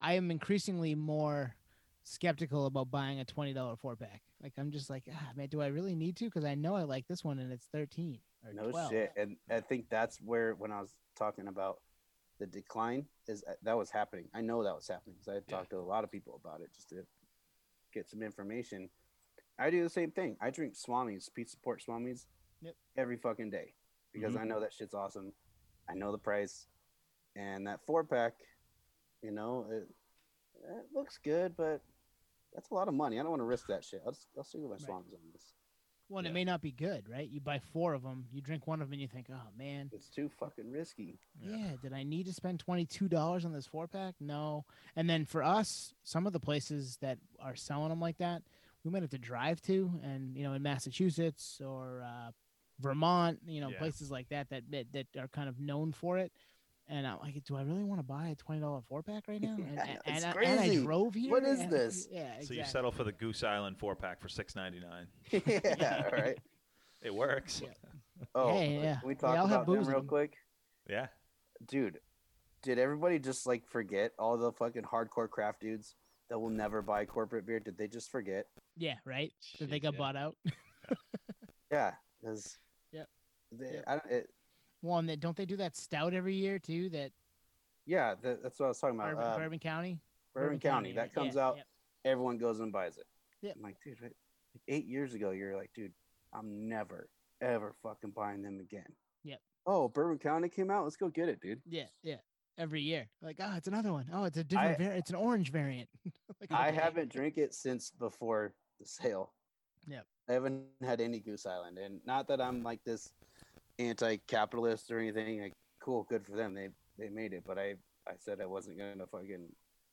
i am increasingly more skeptical about buying a $20 four pack like i'm just like ah, man do i really need to because i know i like this one and it's 13 or No 12 shit. And I think that's where when I was talking about the decline is uh, that was happening. I know that was happening because I Yeah. talked to a lot of people about it just to get some information. I do the same thing. I drink Swami's, Pizza Port Swami's, Yep. every fucking day because Mhm. I know that shit's awesome. I know the price, and that four pack, you know, it, it looks good, but that's a lot of money. I don't want to risk that shit. I'll, just, I'll stick with my Right. Swami's on this. well and Yeah. it may not be good right you buy four of them you drink one of them and you think oh man It's too fucking risky. Yeah. yeah. did i need to spend $22 on this four pack no and then for us some of the places that are selling them like that we might have to drive to and you know in massachusetts or uh, vermont you know Yeah. places like that, that that that are kind of known for it and i'm like do i really want to buy a $20 four pack right now and, Yeah, and, it's and, I, and I crazy. drove here What is and- this? yeah So you settle for the Goose Island four pack for six ninety nine. yeah, right. It works. Yeah. Oh, Hey, yeah. Can we They talk all about them booze in real them. quick? Yeah. Dude, did everybody just like forget all the fucking hardcore craft dudes that will never buy corporate beer? Did they just forget? yeah right that they Jeez, got yeah. bought out Yeah, because Yep. They, Yep. I don't, it, well and they, don't they do that stout every year too that yeah, that, that's what I was talking about. bourbon, uh, bourbon county Bourbon, County, that comes Yeah, out. yep. Everyone goes and buys it. Yep. I'm like, dude, like eight years ago, you're like, dude, I'm never ever fucking buying them again. Yep. Oh, Bourbon County came out. Let's go get it, dude. Yeah, yeah. Every year. Like, oh, it's another one. Oh, it's a different I- variant. It's an orange variant. Like, I okay. haven't drank it since before the sale. Yep. I haven't had any Goose Island, and not that I'm like this anti-capitalist or anything. Like, cool, good for them. They they made it, but I I said I wasn't gonna fucking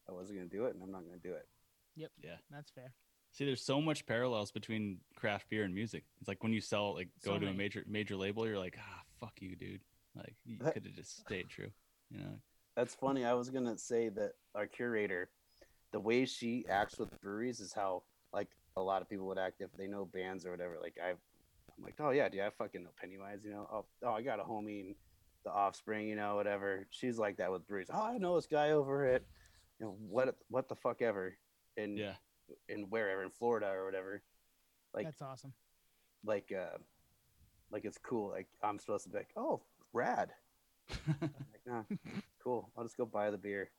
I wasn't gonna do it, and I'm not gonna do it. Yep. Yeah. That's fair. See, there's so much parallels between craft beer and music. It's like when you sell, like, go So to a major major label, you're like, ah, fuck you, dude. Like, you That- could have just stayed true. You know? That's funny. I was gonna say that our curator, the way she acts with breweries is how like a lot of people would act if they know bands or whatever. Like I, I'm like, oh yeah, dude, I fucking know Pennywise. You know, oh, oh I got a homie in the Offspring. You know, whatever. She's like that with brews. Oh, I know this guy over at, you know, what what the fuck ever, in Yeah. in wherever in Florida or whatever. Like That's awesome. like uh like it's cool. Like I'm supposed to be like, oh, rad. I'm like, nah, cool. I'll just go buy the beer.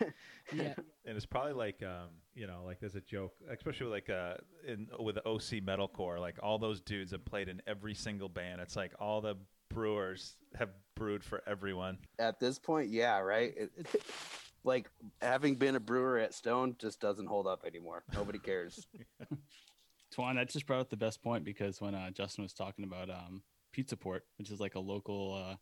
Yeah. And it's probably like um, you know, like there's a joke, especially with like uh in with the OC metalcore, like all those dudes have played in every single band. It's like all the brewers have brewed for everyone. At this point, yeah, right. It, like having been a brewer at Stone just doesn't hold up anymore. Nobody cares. Twan, that just brought up the best point because when uh, Justin was talking about um, Pizza Port, which is like a local uh,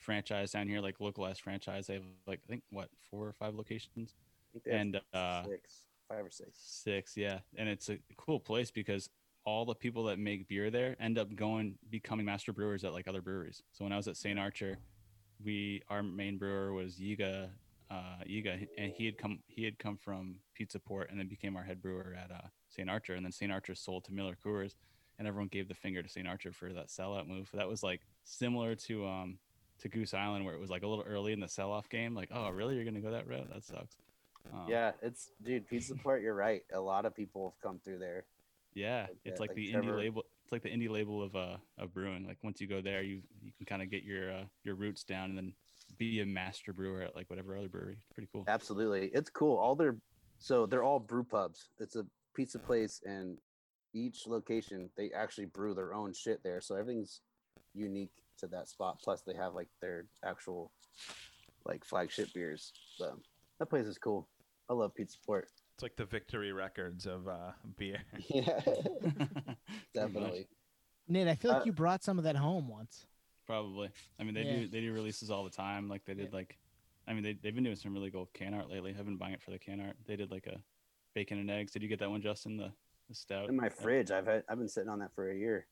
franchise down here, like localized franchise, they have like I think what four or five locations, I think they have and uh, six, five or six. six, yeah, and it's a cool place because all the people that make beer there end up going becoming master brewers at like other breweries. So when I was at St. Archer, we our main brewer was Yiga, uh, Yiga, and he had come he had come from Pizza Port and then became our head brewer at uh, St. Archer, and then St. Archer sold to Miller Coors, and everyone gave the finger to St. Archer for that sellout move. That was like similar to um to Goose Island where it was like a little early in the sell off game. Like, oh really, you're gonna go that route? That sucks. Um, Yeah, it's dude, Pizza Port. You're right. A lot of people have come through there. Yeah, Like it's that, like, like the Trevor- indie label. It's like the indie label of uh of brewing. Like once you go there, you you can kind of get your uh, your roots down and then be a master brewer at like whatever other brewery. It's pretty cool. Absolutely, it's cool. All their so they're all brew pubs. It's a pizza place, and each location they actually brew their own shit there. So everything's unique to that spot. Plus, they have like their actual like flagship beers. So that place is cool. I love Pizza Port. It's like the Victory Records of uh, beer. Yeah, definitely. Nate, I feel like Uh, you brought some of that home once. Probably. I mean, they Yeah. do they do releases all the time. Like they did like, I mean, they they've been doing some really cool can art lately. I've been buying it for the can art. They did like a bacon and eggs. Did you get that one, Justin? The the stout. In my fridge, I've had I've been sitting on that for a year.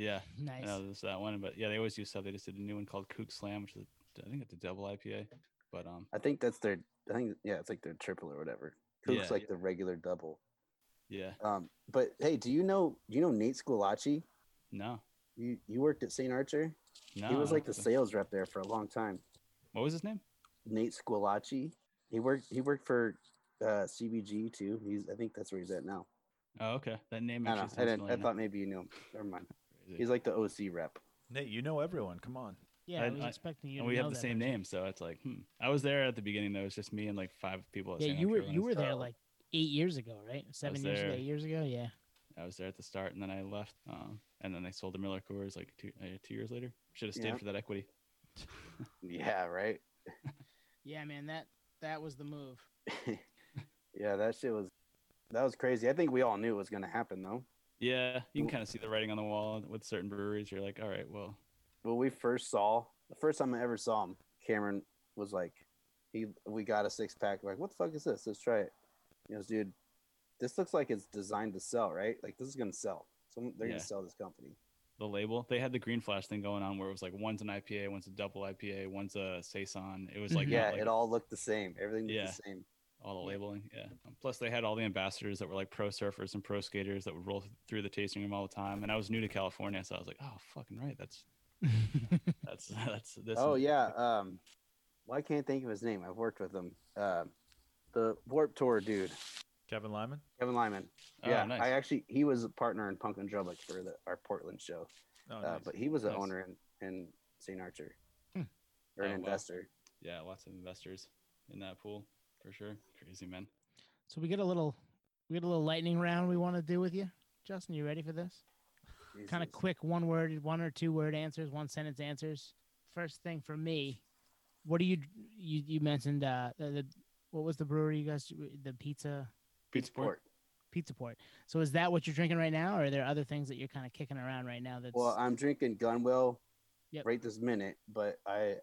Yeah. Nice. No, there's that one. But yeah, they always do stuff. They just did a new one called Kook Slam, which is a, I think it's a double IPA. But um, I think that's their. I think yeah, it's like their triple or whatever. Kook's Yeah. like the regular double. yeah, Um, but hey, do you know do you know Nate Squillaci? no, You you worked at St. Archer. no. he was like the sales rep there for a long time. What was his name? Nate Squillaci. He worked he worked for uh, CBG too. He's I think that's where he's at now. Oh, okay. That name I, don't know. I, didn't, I thought maybe you knew him. Never mind. Crazy. He's like the OC rep. Nate, you know everyone. Come on. yeah, I, I- was I- expecting you. and to we know have the that same much. name, so it's like, hmm. I was there at the beginning. though. It was just me and like five people. At Yeah, St. you were you were there like eight years ago, right? Seven years ago, eight years ago. Yeah. I was there at the start, and then I left. Um, and then they sold the Miller Coors like two uh, two years later. Should have stayed Yeah. for that equity. Yeah, right. Yeah, man, that that was the move. yeah, that shit was that was crazy. I think we all knew it was gonna happen though. Yeah, you can kind of see the writing on the wall with certain breweries. You're like, all right, well, when we first saw the first time I ever saw him, Cameron was like, he we got a six pack. Like, what the fuck is this? Let's try it. He goes, dude, this looks like it's designed to sell, right? Like this is gonna sell. So they're Yeah. gonna sell this company. the label they had the green flash thing going on where it was like one's an IPA, one's a double IPA, one's a saison. It was like yeah, like it all looked the same. Everything looked Yeah. the same. All the labeling. Yeah. Um, Plus, they had all the ambassadors that were like pro surfers and pro skaters that would roll through the tasting room all the time. And I was new to California, so I was like, oh, fucking right. That's that's that's this. Oh is- yeah. Um, well, I can't think of his name. I've worked with him. Um, the Warp Tour dude, Kevin Lyman. Kevin Lyman. Oh, yeah, nice. I actually he was a partner in Punk in Drublic for the, our Portland show. Oh, uh, nice. but he was an Nice. owner in, in St. Archer Hmm. or an Oh, wow. investor. yeah, lots of investors in that pool for sure. Crazy man. so we get a little we get a little lightning round we want to do with you. Justin, you ready for this? Kind of quick one word, one or two word answers, one sentence answers. First thing for me, what do you you you mentioned uh the, the what was the brewery you guys the pizza Pizza Port. Port. pizza port. So is that what you're drinking right now or are there other things that you're kind of kicking around right now that's Well, I'm drinking Gunwhale Yep. right this minute, but I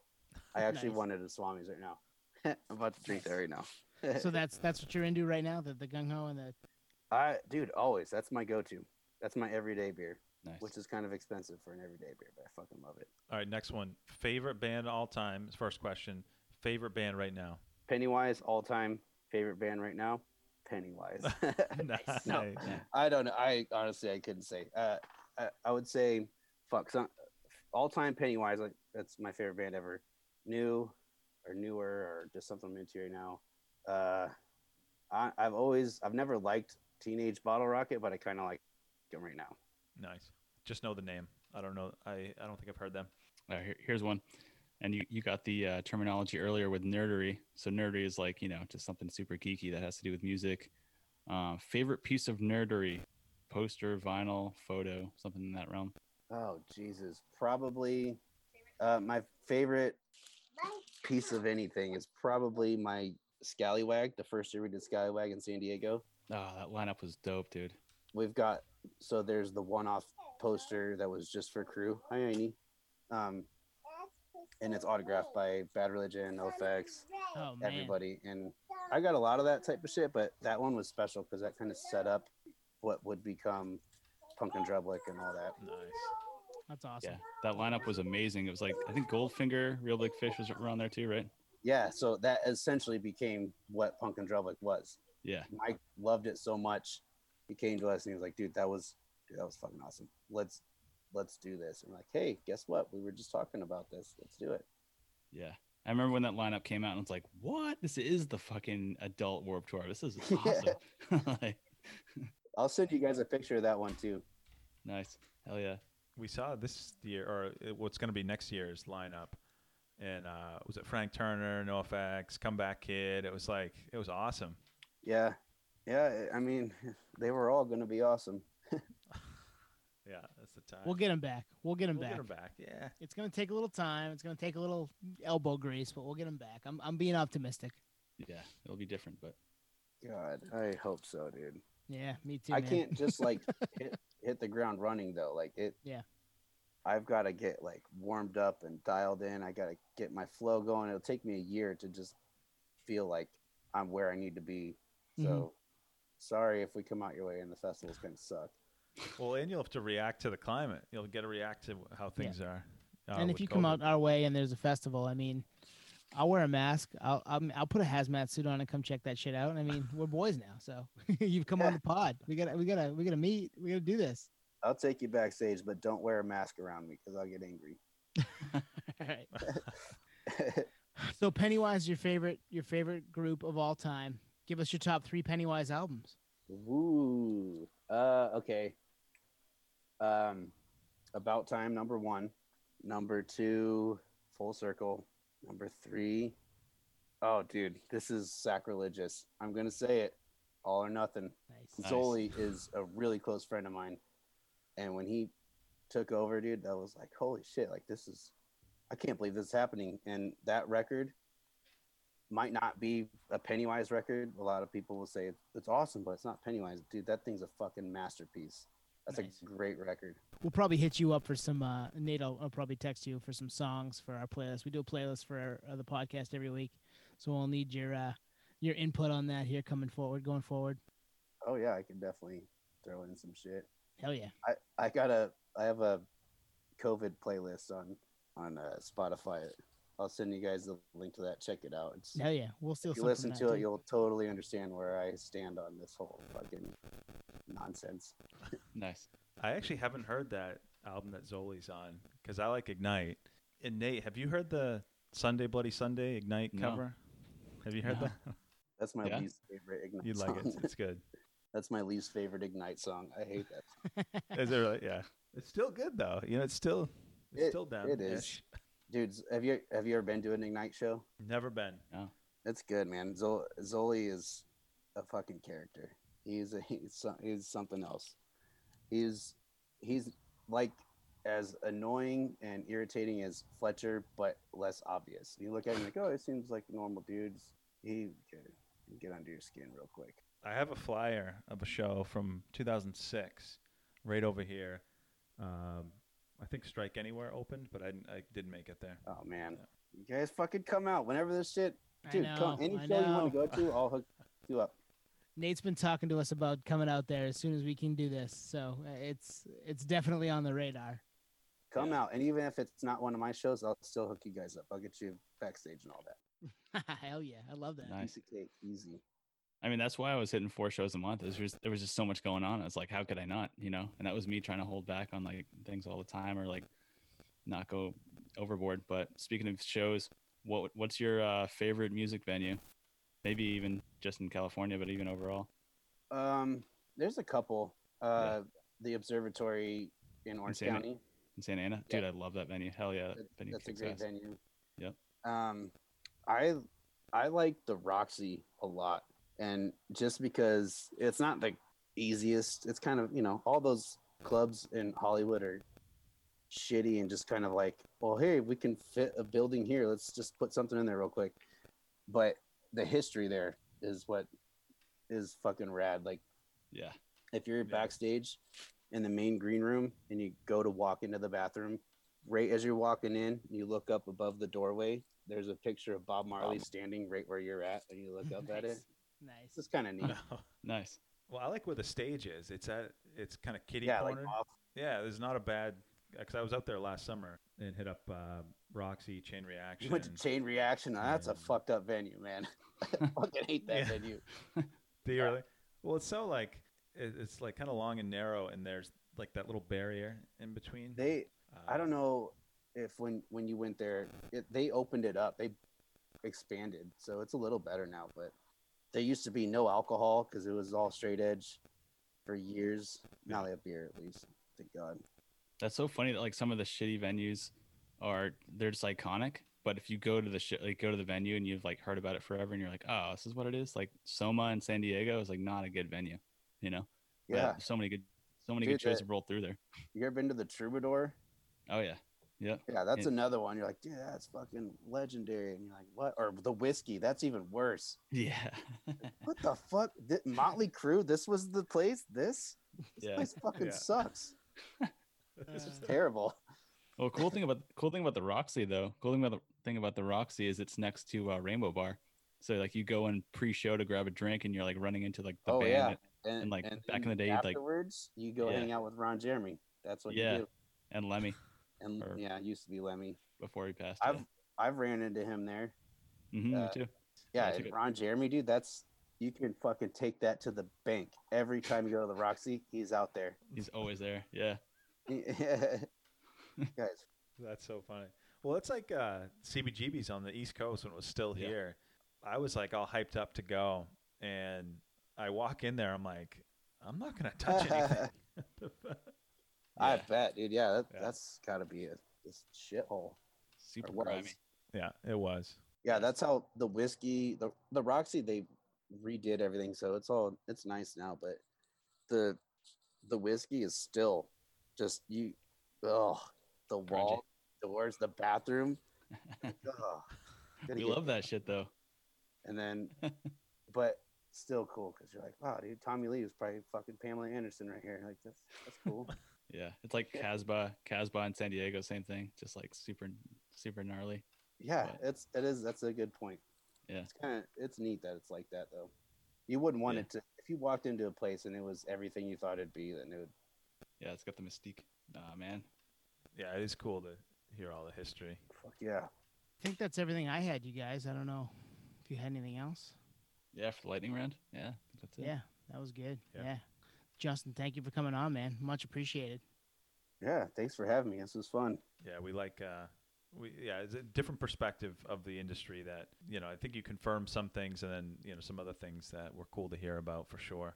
I actually Nice. wanted a Swami's right now. I'm about to drink that right now. so that's that's what you're into right now, the the gung ho and the I dude, always that's my go-to. That's my everyday beer, Nice. which is kind of expensive for an everyday beer, but I fucking love it. All right, next one. Favorite band all time. First question. Favorite band right now. Pennywise, all-time favorite band right now. Pennywise. Nice. No, I don't know. I honestly I couldn't say. Uh, I, I would say, fuck, some all time Pennywise. Like that's my favorite band ever. New or newer or just something I'm into right now. Uh, I, I've always I've never liked Teenage Bottle Rocket, but I kind of like them right now. Nice. Just know the name. I don't know. I, I don't think I've heard them. Uh, here, here's one, and you you got the uh, terminology earlier with nerdery. So nerdery is like you know just something super geeky that has to do with music. Uh, favorite piece of nerdery, poster, vinyl, photo, something in that realm. Oh Jesus, probably uh, my favorite piece of anything is probably my Scallywag, the first year we did Scallywag in San Diego. Oh, that lineup was dope, dude. We've got so there's the one-off poster that was just for crew. Hi, Aini. Um, and it's autographed by Bad Religion, NOFX, Oh everybody. And I got a lot of that type of shit, but that one was special because that kind of set up what would become Punk in Drublic and all that. Nice. That's awesome. Yeah, that lineup was amazing. It was like I think Goldfinger, Reel Big Fish was around there too, right? Yeah, so that essentially became what Punk in Drublic was. Yeah, Mike loved it so much. He came to us and he was like, "Dude, that was dude, that was fucking awesome. Let's let's do this." And we're like, "Hey, guess what? We were just talking about this. Let's do it." yeah. I remember when that lineup came out, and it's like, what? This is the fucking adult Warp Tour. This is awesome. like, I'll send you guys a picture of that one too. nice. Hell yeah. We saw this year, or what's going to be next year's lineup. And uh, was it Frank Turner, NOFX, Comeback Kid? It was like, it was awesome. Yeah, yeah. I mean, they were all going to be awesome. Yeah, that's the time. We'll get him back. We'll get him We'll back. get him back. Yeah. It's gonna take a little time. It's gonna take a little elbow grease, but we'll get him back. I'm I'm being optimistic. Yeah, it'll be different, but God, I hope so, dude. Yeah, me too. I man. can't just like hit, hit the ground running though. Like it. Yeah. I've got to get like warmed up and dialed in. I got to get my flow going. It'll take me a year to just feel like I'm where I need to be. So Mhm. sorry if we come out your way and the festival's going to suck. Well, and you'll have to react to the climate. You'll get to react to how things are. uh, and if with you come out our way and there's a festival, I mean, I'll wear a mask. I'll I'll, I'll put a hazmat suit on and come check that shit out. I mean, we're boys now, so you've come on the pod. We gotta we gotta we gotta meet. We gotta do this. I'll take you backstage, but don't wear a mask around me because I'll get angry. All right. So Pennywise, your favorite your favorite group of all time. Give us your top three Pennywise albums. Woo. Uh, okay. Um, about time number one, number two, full circle, number three. Oh, dude, this is sacrilegious. I'm gonna say it, all or nothing. Nice. Nice. Zoli is a really close friend of mine, and when he took over, dude, that was like, holy shit! Like this is, I can't believe this is happening. And that record might not be a Pennywise record. A lot of people will say it's, it's awesome, but it's not Pennywise, dude. That thing's a fucking masterpiece. That's Nice. a great record. We'll probably hit you up for some. Uh, Nate, I'll, I'll probably text you for some songs for our playlist. We do a playlist for our, uh, the podcast every week, so we'll need your uh, your input on that here coming forward, going forward. Oh yeah, I can definitely throw in some shit. Hell yeah. I I got a I have a COVID playlist on on uh, Spotify. I'll send you guys the link to that. Check it out. It's, Hell yeah. We'll still. if you listen to it, too. you'll totally understand where I stand on this whole fucking nonsense. nice. I actually haven't heard that album that Zoli's on because I like Ignite. And Nate, have you heard the Sunday Bloody Sunday Ignite No. cover? Have you heard No. that? That's my Yeah? least favorite Ignite song. You'd song. like it. It's good. That's my least favorite Ignite song. I hate that. Is it really? Yeah. It's still good though. You know, it's still it's It- still down. it is. Dudes, have you have you ever been to an Ignite show? Never been. It's good, man. Zol- Zoli is a fucking character. He's a, he's he's something else. He's he's like as annoying and irritating as Fletcher, but less obvious. You look at him like, oh, it seems like normal dudes. He can get under your skin real quick. I have a flyer of a show from 2006, right over here. Um, I think Strike Anywhere opened, but I, I didn't make it there. Oh man, you guys fucking come out whenever this shit, dude. know, come any I show you want to go to, I'll hook you up. Nate's been talking to us about coming out there as soon as we can do this, so uh, it's it's definitely on the radar. Come out, and even if it's not one of my shows, I'll still hook you guys up. I'll get you backstage and all that. Hell yeah, I love that. Nice. Piece of cake, easy. I mean, that's why I was hitting four shows a month. It was just, there was just so much going on. I was like, how could I not? You know, and that was me trying to hold back on like things all the time or like not go overboard. But speaking of shows, what what's your uh, favorite music venue? Maybe even just in California, but even overall. Um, there's a couple. Uh, the observatory in Orange San- County. in Santa Ana. Dude, I love that venue. Hell yeah, that That- venue That's a great ass. venue. Yep. Um, I I like the Roxy a lot, and just because it's not the easiest, it's kind of you know all those clubs in Hollywood are shitty and just kind of like, well, hey, we can fit a building here. Let's just put something in there real quick. But the history there is what is fucking rad. Like Yeah. if you're Yeah. backstage in the main green room and you go to walk into the bathroom, right as you're walking in, you look up above the doorway. There's a picture of Bob Marley standing right where you're at, and you look up at it. Nice. Nice. It's kind of neat. No. Nice. Well, I like where the stage is. It's at it's kind of kitty yeah, like corner. off. yeah, there's not a bad because I was out there last summer and hit up uh, Roxy Chain Reaction. You went to Chain Reaction. Oh, that's a fucked up venue, man. I fucking hate that Yeah. venue. Do you Yeah. really? Well, it's so like it's like kind of long and narrow, and there's like that little barrier in between. They, I Uh, don't know if when when you went there, it, they opened it up. They expanded, so it's a little better now. But there used to be no alcohol because it was all straight edge for years. Now they have beer at least. Thank God. That's so funny that like some of the shitty venues are they're just iconic. But if you go to the shit, like go to the venue and you've like heard about it forever, and you're like, oh, this is what it is. Like Soma in San Diego is like not a good venue, you know. But Yeah. so many good, so many Dude, good shows have rolled through there. You ever been to the Troubadour? Oh yeah, yeah. Yeah, that's Yeah. another one. You're like, dude, that's fucking legendary. And you're like, what? Or the Whisky, that's even worse. Yeah. What the fuck? Th- Motley Crue, this was the place? This? This Yeah. place fucking Yeah. sucks. This is terrible. Well, cool thing about cool thing about the Roxy though. Cool thing about the thing about the Roxy is it's next to uh, Rainbow Bar. So like you go in pre-show to grab a drink, and you're like running into like the Oh, band. yeah. and- And, like, and back in the day, you'd, like- afterwards, you go Yeah. hang out with Ron Jeremy. That's what Yeah. you do. and Lemmy And Or- yeah, it used to be Lemmy. before he passed. I've I've ran into him there. yeah. Mhm, uh, too. Yeah, it's a and good- Ron Jeremy, dude. That's you can fucking take that to the bank. Every time you go to the Roxy, he's out there. He's always there. Yeah. Yeah. Guys, That's so funny. Well, it's like uh, CBGB's on the East Coast when it was still Yeah. here. I was like all hyped up to go, and I walk in there. I'm like, I'm not gonna touch anything. I bet, dude. Yeah, that, Yeah. that's got to be a this shithole. Super grimy. yeah, it was. Yeah, that's how the Whisky, the the Roxy, they redid everything, so it's all it's nice now. But the the Whisky is still just you. Oh, the wall, doors, the bathroom. oh, We love that shit though. And then, but still cool because you're like, wow, dude, Tommy Lee was probably fucking Pamela Anderson right here. Like that's that's cool. Yeah. It's like Casbah, Casbah in San Diego, same thing. Just like super, super gnarly. Yeah, But- it's it is. That's a good point. Yeah. it's kind of it's neat that it's like that though. You wouldn't want Yeah. it to if you walked into a place and it was everything you thought it'd be. Then it would. Yeah, it's got the mystique. Nah, man. Yeah, it is cool to hear all the history. Fuck yeah. I think that's everything I had, you guys. I don't know if you had anything else. Yeah, for the lightning round. Yeah, that's it. Yeah, that was good. Yeah. Yeah. Justin, thank you for coming on, man. Much appreciated. Yeah, thanks for having me. This was fun. Yeah, we like. Uh, we yeah, it's a different perspective of the industry that you know. I think you confirmed some things, and then you know some other things that were cool to hear about for sure.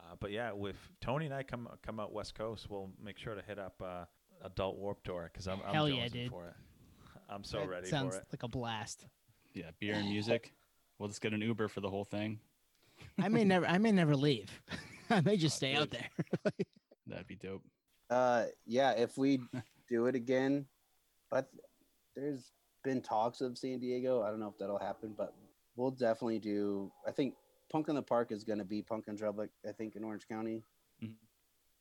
Uh, but yeah, with Tony and I come come out West Coast, we'll make sure to hit up uh, Adult Warp Tour because I'm, I'm Hell yeah, dude. for it. I'm so That ready sounds for it. like a blast. Yeah, beer and music. We'll just get an Uber for the whole thing. I may never I may never leave. I may just Oh, stay out there. That'd be dope. Uh, yeah, if we do it again, but there's been talks of San Diego. I don't know if that'll happen, but we'll definitely do. I think Punk in the Park is going to be Punk in Drublic. I think in Orange County. Mhm.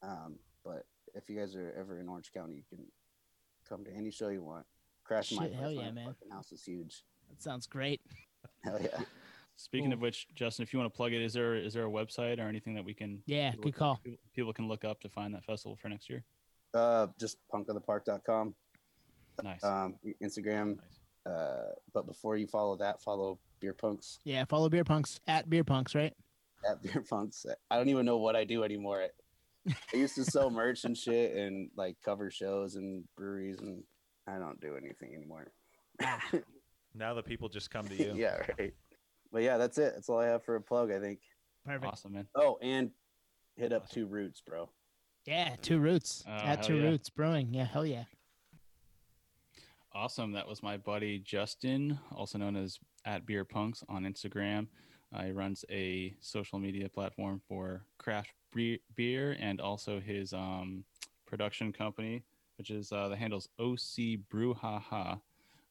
Um, but if you guys are ever in Orange County, you can come to any show you want. Crash my Shit, hell place. yeah, My man. fucking house is huge. that sounds great. Hell yeah. Speaking Cool. of which, Justin, if you want to plug it, is there is there a website or anything that we can Yeah, people- good call. people- people can look up to find that festival for next year? Uh, just punkinthepark.com, Nice. um, Instagram. Nice. Uh, but before you follow that, follow Beer Punks Yeah, follow Beer Punks at Beer Punks, right? at Beer Punks. I don't even know what I do anymore. I used to sell merch and shit and like cover shows and breweries, and I don't do anything anymore. Now the people just come to you. yeah, right. But yeah, that's it. That's all I have for a plug, I think. Perfect. awesome, man. Oh, and hit up Awesome. Two Roots, bro. Yeah, Two Roots Oh, at Two yeah. Roots Brewing. Yeah, hell yeah. Awesome. That was my buddy Justin, also known as at Beer Punks on Instagram. Uh, he runs a social media platform for craft beer and also his um, production company, which is uh, the handles OC Brouhaha,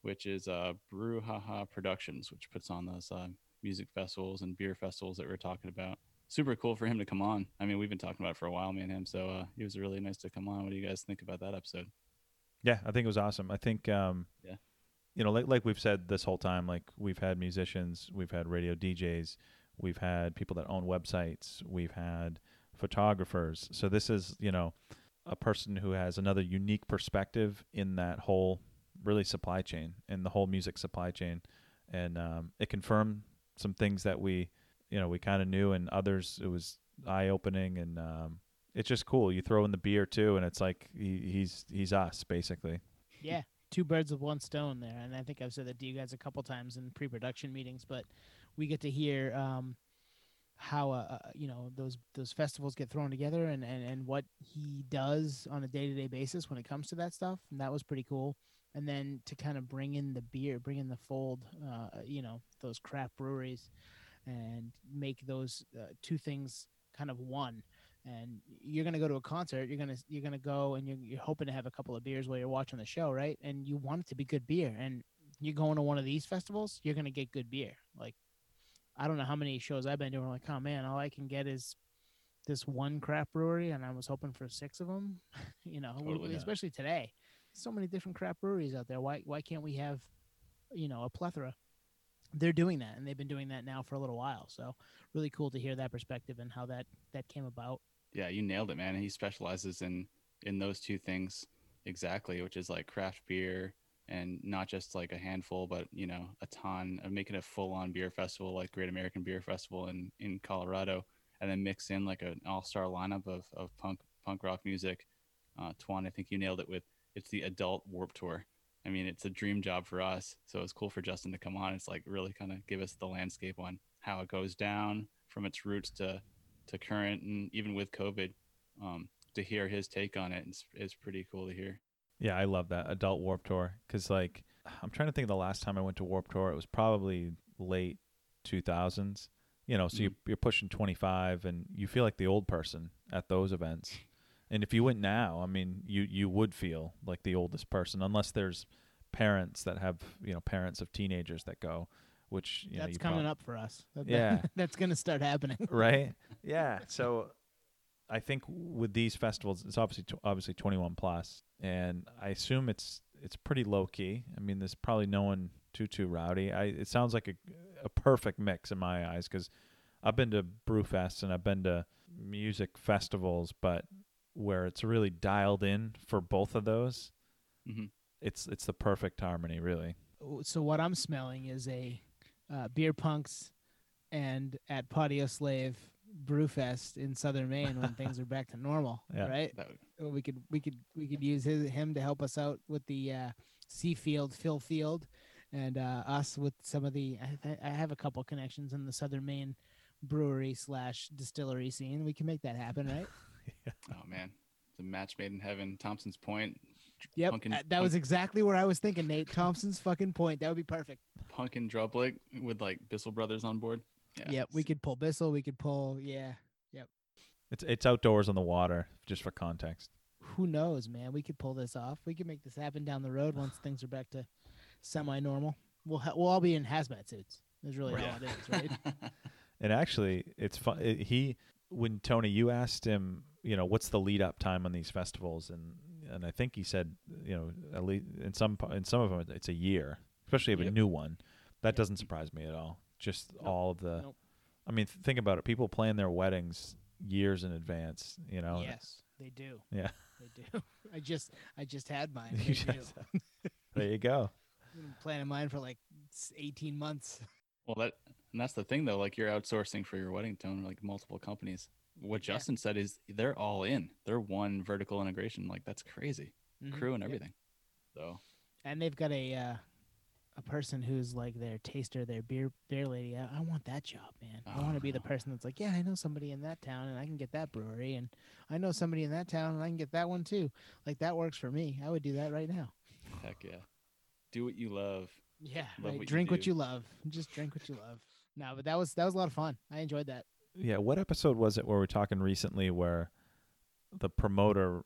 which is uh, Brouhaha Productions, which puts on those uh, music festivals and beer festivals that we are talking about. Super cool for him to come on. I mean, we've been talking about it for a while, me and him. So uh, he was really nice to come on. What do you guys think about that episode? Yeah, I think it was awesome. I think, um, Yeah. You know, like like we've said this whole time, like we've had musicians, we've had radio DJs, we've had people that own websites, we've had photographers. So this is, you know, a person who has another unique perspective in that whole really supply chain in the whole music supply chain, and um, it confirmed some things that we, you know, we kind of knew, and others it was eye opening and. Um, it's just cool. You throw in the beer too, and it's like he, he's he's us basically. Yeah, two birds with one stone there. And I think I've said that to you guys a couple times in pre-production meetings, but we get to hear um, how uh, uh, you know those those festivals get thrown together and, and and what he does on a day-to-day basis when it comes to that stuff. And that was pretty cool. And then to kind of bring in the beer, bring in the fold, uh, you know, those craft breweries, and make those uh, two things kind of one and you're gonna go to a concert. You're gonna you're gonna go and you're, you're hoping to have a couple of beers while you're watching the show, right? And you want it to be good beer. And you're going to one of these festivals, you're gonna get good beer. Like I don't know how many shows I've been doing. Like, oh man, all I can get is this one craft brewery, and I was hoping for six of them. you know, Totally. especially today, so many different craft breweries out there. Why why can't we have, you know, a plethora? They're doing that, and they've been doing that now for a little while. So really cool to hear that perspective and how that that came about. Yeah, you nailed it, man. He specializes in in those two things exactly, which is like craft beer and not just like a handful, but you know, a ton of making a full on beer festival like Great American Beer Festival in in Colorado, and then mix in like an all star lineup of of punk punk rock music. Uh, Twan, I think you nailed it with it's the adult Warp Tour. I mean, it's a dream job for us. So it's cool for Justin to come on. It's like really kind of give us the landscape on how it goes down from its roots to to current and even with COVID, um, to hear his take on it. is, is pretty cool to hear. Yeah, I love that adult Warp Tour because like I'm trying to think of the last time I went to Warp Tour. It was probably late 2000s. You know, so you're, you're pushing 25 and you feel like the old person at those events. And if you went now, I mean, you you would feel like the oldest person unless there's parents that have you know parents of teenagers that go, which you know that's you coming prob- up for us. That- Yeah. that's gonna start happening. right? Yeah. So I think with these festivals, it's obviously tw- obviously 21 plus, and I assume it's it's pretty low key. I mean, there's probably no one too too rowdy. I it sounds like a a perfect mix in my eyes because I've been to Brewfest and I've been to music festivals, but where it's really dialed in for both of those, Mhm. it's it's the perfect harmony, really. So what I'm smelling is a uh, beer punks and at Patio Slave Brewfest in Southern Maine when things are back to normal, Yeah. right? Would, Uh, We could we could we could use his, him to help us out with the uh, Seafield Phil Field, and uh, us with some of the. I, th- I have a couple connections in the Southern Maine brewery slash distillery scene. We can make that happen, right? oh man, it's a match made in heaven. Thompson's Point, Yep, Pumpkin- uh, that was exactly where I was thinking. Nate Thompson's fucking point. That would be perfect. Punk in Drublic with like Bissell Brothers on board. Yeah, Yep, we could pull Bissell. We could pull. Yeah, Yep. It's it's outdoors on the water, just for context. who knows, man? We could pull this off. We could make this happen down the road once things are back to semi-normal. We'll ha- we'll all be in hazmat suits. Is really Right. all it is, right? And actually, it's fun. It, he when Tony, you asked him, you know, what's the lead up time on these festivals, and and I think he said, you know, at least in some pa- in some of them it's a year, especially if a new one. That Yep. doesn't surprise me at all. Just Nope. all of the. Nope. I mean, th- think about it. People plan their weddings years in advance. You know. yes, they do. Yeah. They do. I just I just had mine. You They do. just- there you go. I've planning mine for like 18 months. Well, that and that's the thing though. Like you're outsourcing for your wedding tone, like multiple companies. What Yeah. Justin said is they're all in. They're one vertical integration. Like that's crazy. Mhm. Crew and Yep. everything. So And they've got a uh, a person who's like their taster, their beer beer lady. I, I want that job, man. I want to be the Oh. person that's like, yeah, I know somebody in that town, and I can get that brewery, and I know somebody in that town, and I can get that one too. Like that works for me. I would do that right now. Heck yeah. Do what you love. Yeah, Love right. what you drink what you love. Just drink what you love. No, but that was that was a lot of fun. I enjoyed that. Yeah, what episode was it where we're talking recently where the promoter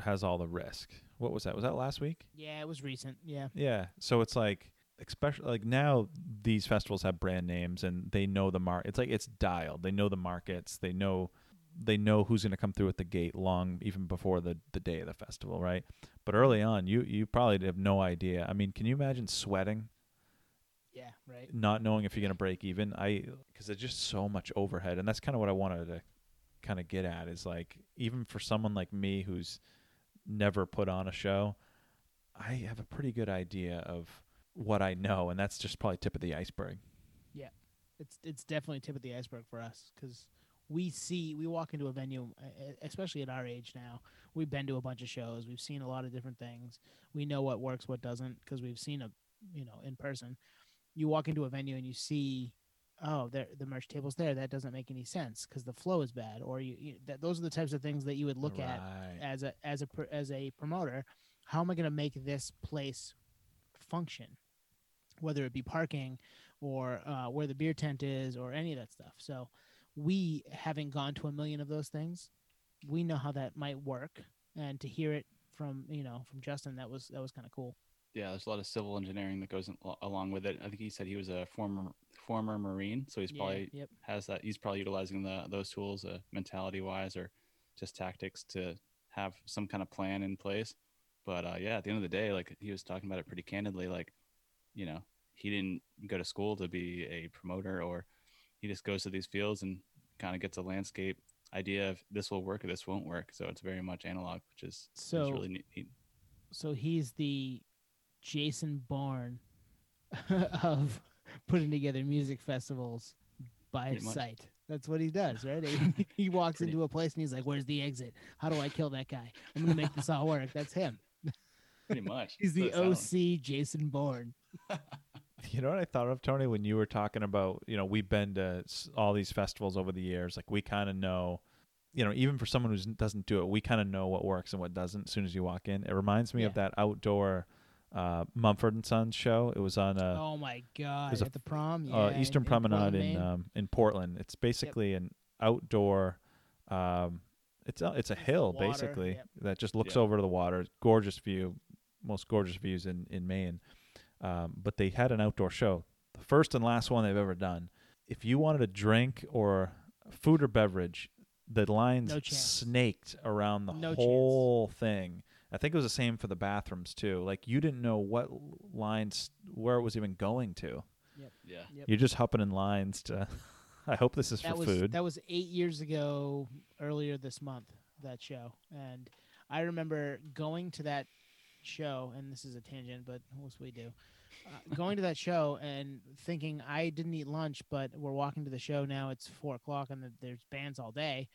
has all the risk? What was that? Was that last week? Yeah, it was recent. Yeah, Yeah. So it's like especially like now these festivals have brand names and they know the mark it's like it's dialed. They know the markets. They know they know who's going to come through at the gate long even before the the day of the festival, right? But early on, you you probably have no idea. I mean, can you imagine sweating yeah, right. not knowing if you're going to break even i because there's just so much overhead and that's kind of what i wanted to kind of get at is like even for someone like me who's never put on a show i have a pretty good idea of what i know and that's just probably tip of the iceberg Yeah, It's it's definitely tip of the iceberg for us because we see we walk into a venue, especially at our age now. We've been to a bunch of shows. We've seen a lot of different things. We know what works, what doesn't, because we've seen a you know in person. You walk into a venue and you see, oh, there the merch table's there. That doesn't make any sense because the flow is bad, or you, you that those are the types of things that you would look at as a as a as a promoter. How am i going to make this place function? Whether it be parking or uh, where the beer tent is or any of that stuff. So we having gone to a million of those things we know how that might work. And to hear it from you know from justin that was that was kind of cool Yeah, there's a lot of civil engineering that goes al- along with it. I think he said he was a former former Marine, so he's Yeah, probably yep has that. He's probably utilizing the those tools, uh, mentality wise, or just tactics to have some kind of plan in place. But uh, yeah, at the end of the day, like he was talking about it pretty candidly. Like, you know, he didn't go to school to be a promoter, or he just goes to these fields and kind of gets a landscape idea of this will work or this won't work. So it's very much analog, which is, So- really neat. so he's the jason bourne of putting together music festivals by Pretty much. sight that's what he does right he, he walks Pretty- into a place and he's like where's the exit how do i kill that guy i'm gonna make this all work that's him Pretty much. he's the That's what sounds oc jason bourne You know what I thought of, Tony, when you were talking about, you know, we've been to all these festivals over the years. Like we kind of know, you know, even for someone who doesn't do it, we kind of know what works and what doesn't as soon as you walk in. It reminds me of that outdoor uh, Mumford and Sons show. It was on a oh my god there's a at the prom uh, Eastern in- in Promenade Portland, in um, in Portland. It's basically an outdoor. Um, it's a, it's a hill water, basically yep. that just looks Yeah. over to the water. Gorgeous view, most gorgeous views in in Maine. Um, but they had an outdoor show, the first and last one they've ever done. If you wanted a drink or food or beverage, the lines No snaked around the No chance. whole thing. I think it was the same for the bathrooms too. Like you didn't know what lines where it was even going to. Yeah. Yep. You're just hopping in lines to. I hope this is that for was food. that was eight years ago earlier this month that show and i remember going to that show and this is a tangent but what's we do uh, going to that show and thinking i didn't eat lunch but we're walking to the show now it's four o'clock and the, there's bands all day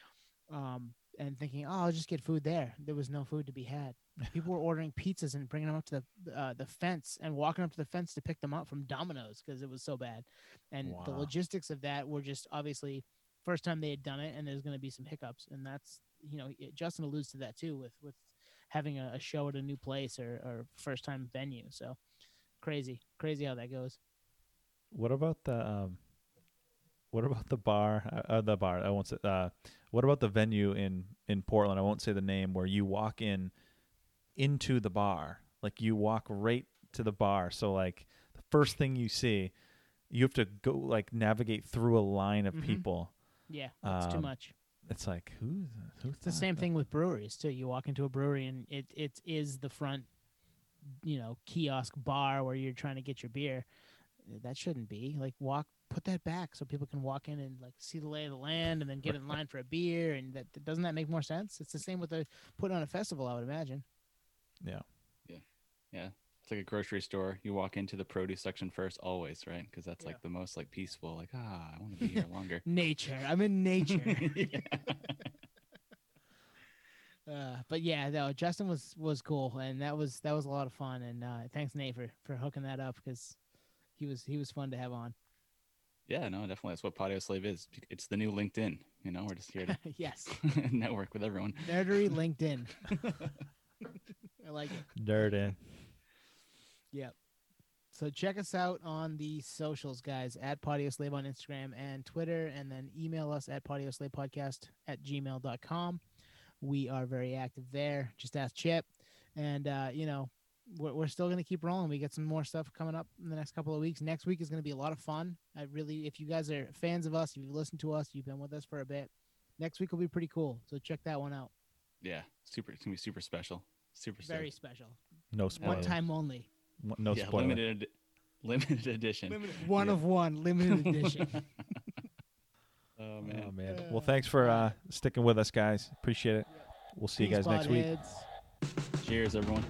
um, and thinking oh i'll just get food there there was no food to be had people were ordering pizzas and bringing them up to the uh, the fence and walking up to the fence to pick them up from domino's because it was so bad and the logistics of that were just obviously first time they had done it and there's going to be some hiccups and that's you know it- justin alludes to that too with with having a, a show at a new place or, or first time venue so crazy crazy how that goes what about the um, what about the bar? Uh, uh, the bar. I won't say. Uh, what about the venue in in Portland? I won't say the name. Where you walk in into the bar, like you walk right to the bar. So like the first thing you see, you have to go like navigate through a line of Mhm. people. yeah it's too Um, much. It's like who who it's the same thing with breweries too. You walk into a brewery and it it is the front you know kiosk bar where you're trying to get your beer. That shouldn't be. Like walk put that back so people can walk in and like see the lay of the land and then get in line for a beer and that doesn't that make more sense? It's the same with the putting on a festival i would imagine Yeah. Yeah. Yeah. It's like a grocery store. You walk into the produce section first, always, right? Because that's Yeah. like the most like peaceful. Like, ah, I want to be here longer. nature i'm in nature uh, but yeah no justin was was cool and that was that was a lot of fun and uh, thanks nate for for hooking that up because he was he was fun to have on. Yeah, no, definitely. That's what Patio Slave is. It's the new LinkedIn. You know, we're just here to yes, network with everyone. nerdery LinkedIn. I like it. In. Yep. So check us out on the socials, guys, at Patio Slave on Instagram and Twitter, and then email us at Podcast at gmail.com. We are very active there. Just ask Chip. And, uh, you know, we're, we're still going to keep rolling. We get some more stuff coming up in the next couple of weeks. Next week is going to be a lot of fun. I really, if you guys are fans of us, if you've listened to us, you've been with us for a bit, next week will be pretty cool. So check that one out. Yeah, super. It's gonna be super special. Super special. Very stoked. special. No One time only. One- No yeah, spoiler. limited, limited edition. Limited, One Yeah. of one, limited edition. Oh man. Oh man. Well, thanks for uh, sticking with us, guys. Appreciate it. We'll see you guys next week. podheads. Cheers, everyone.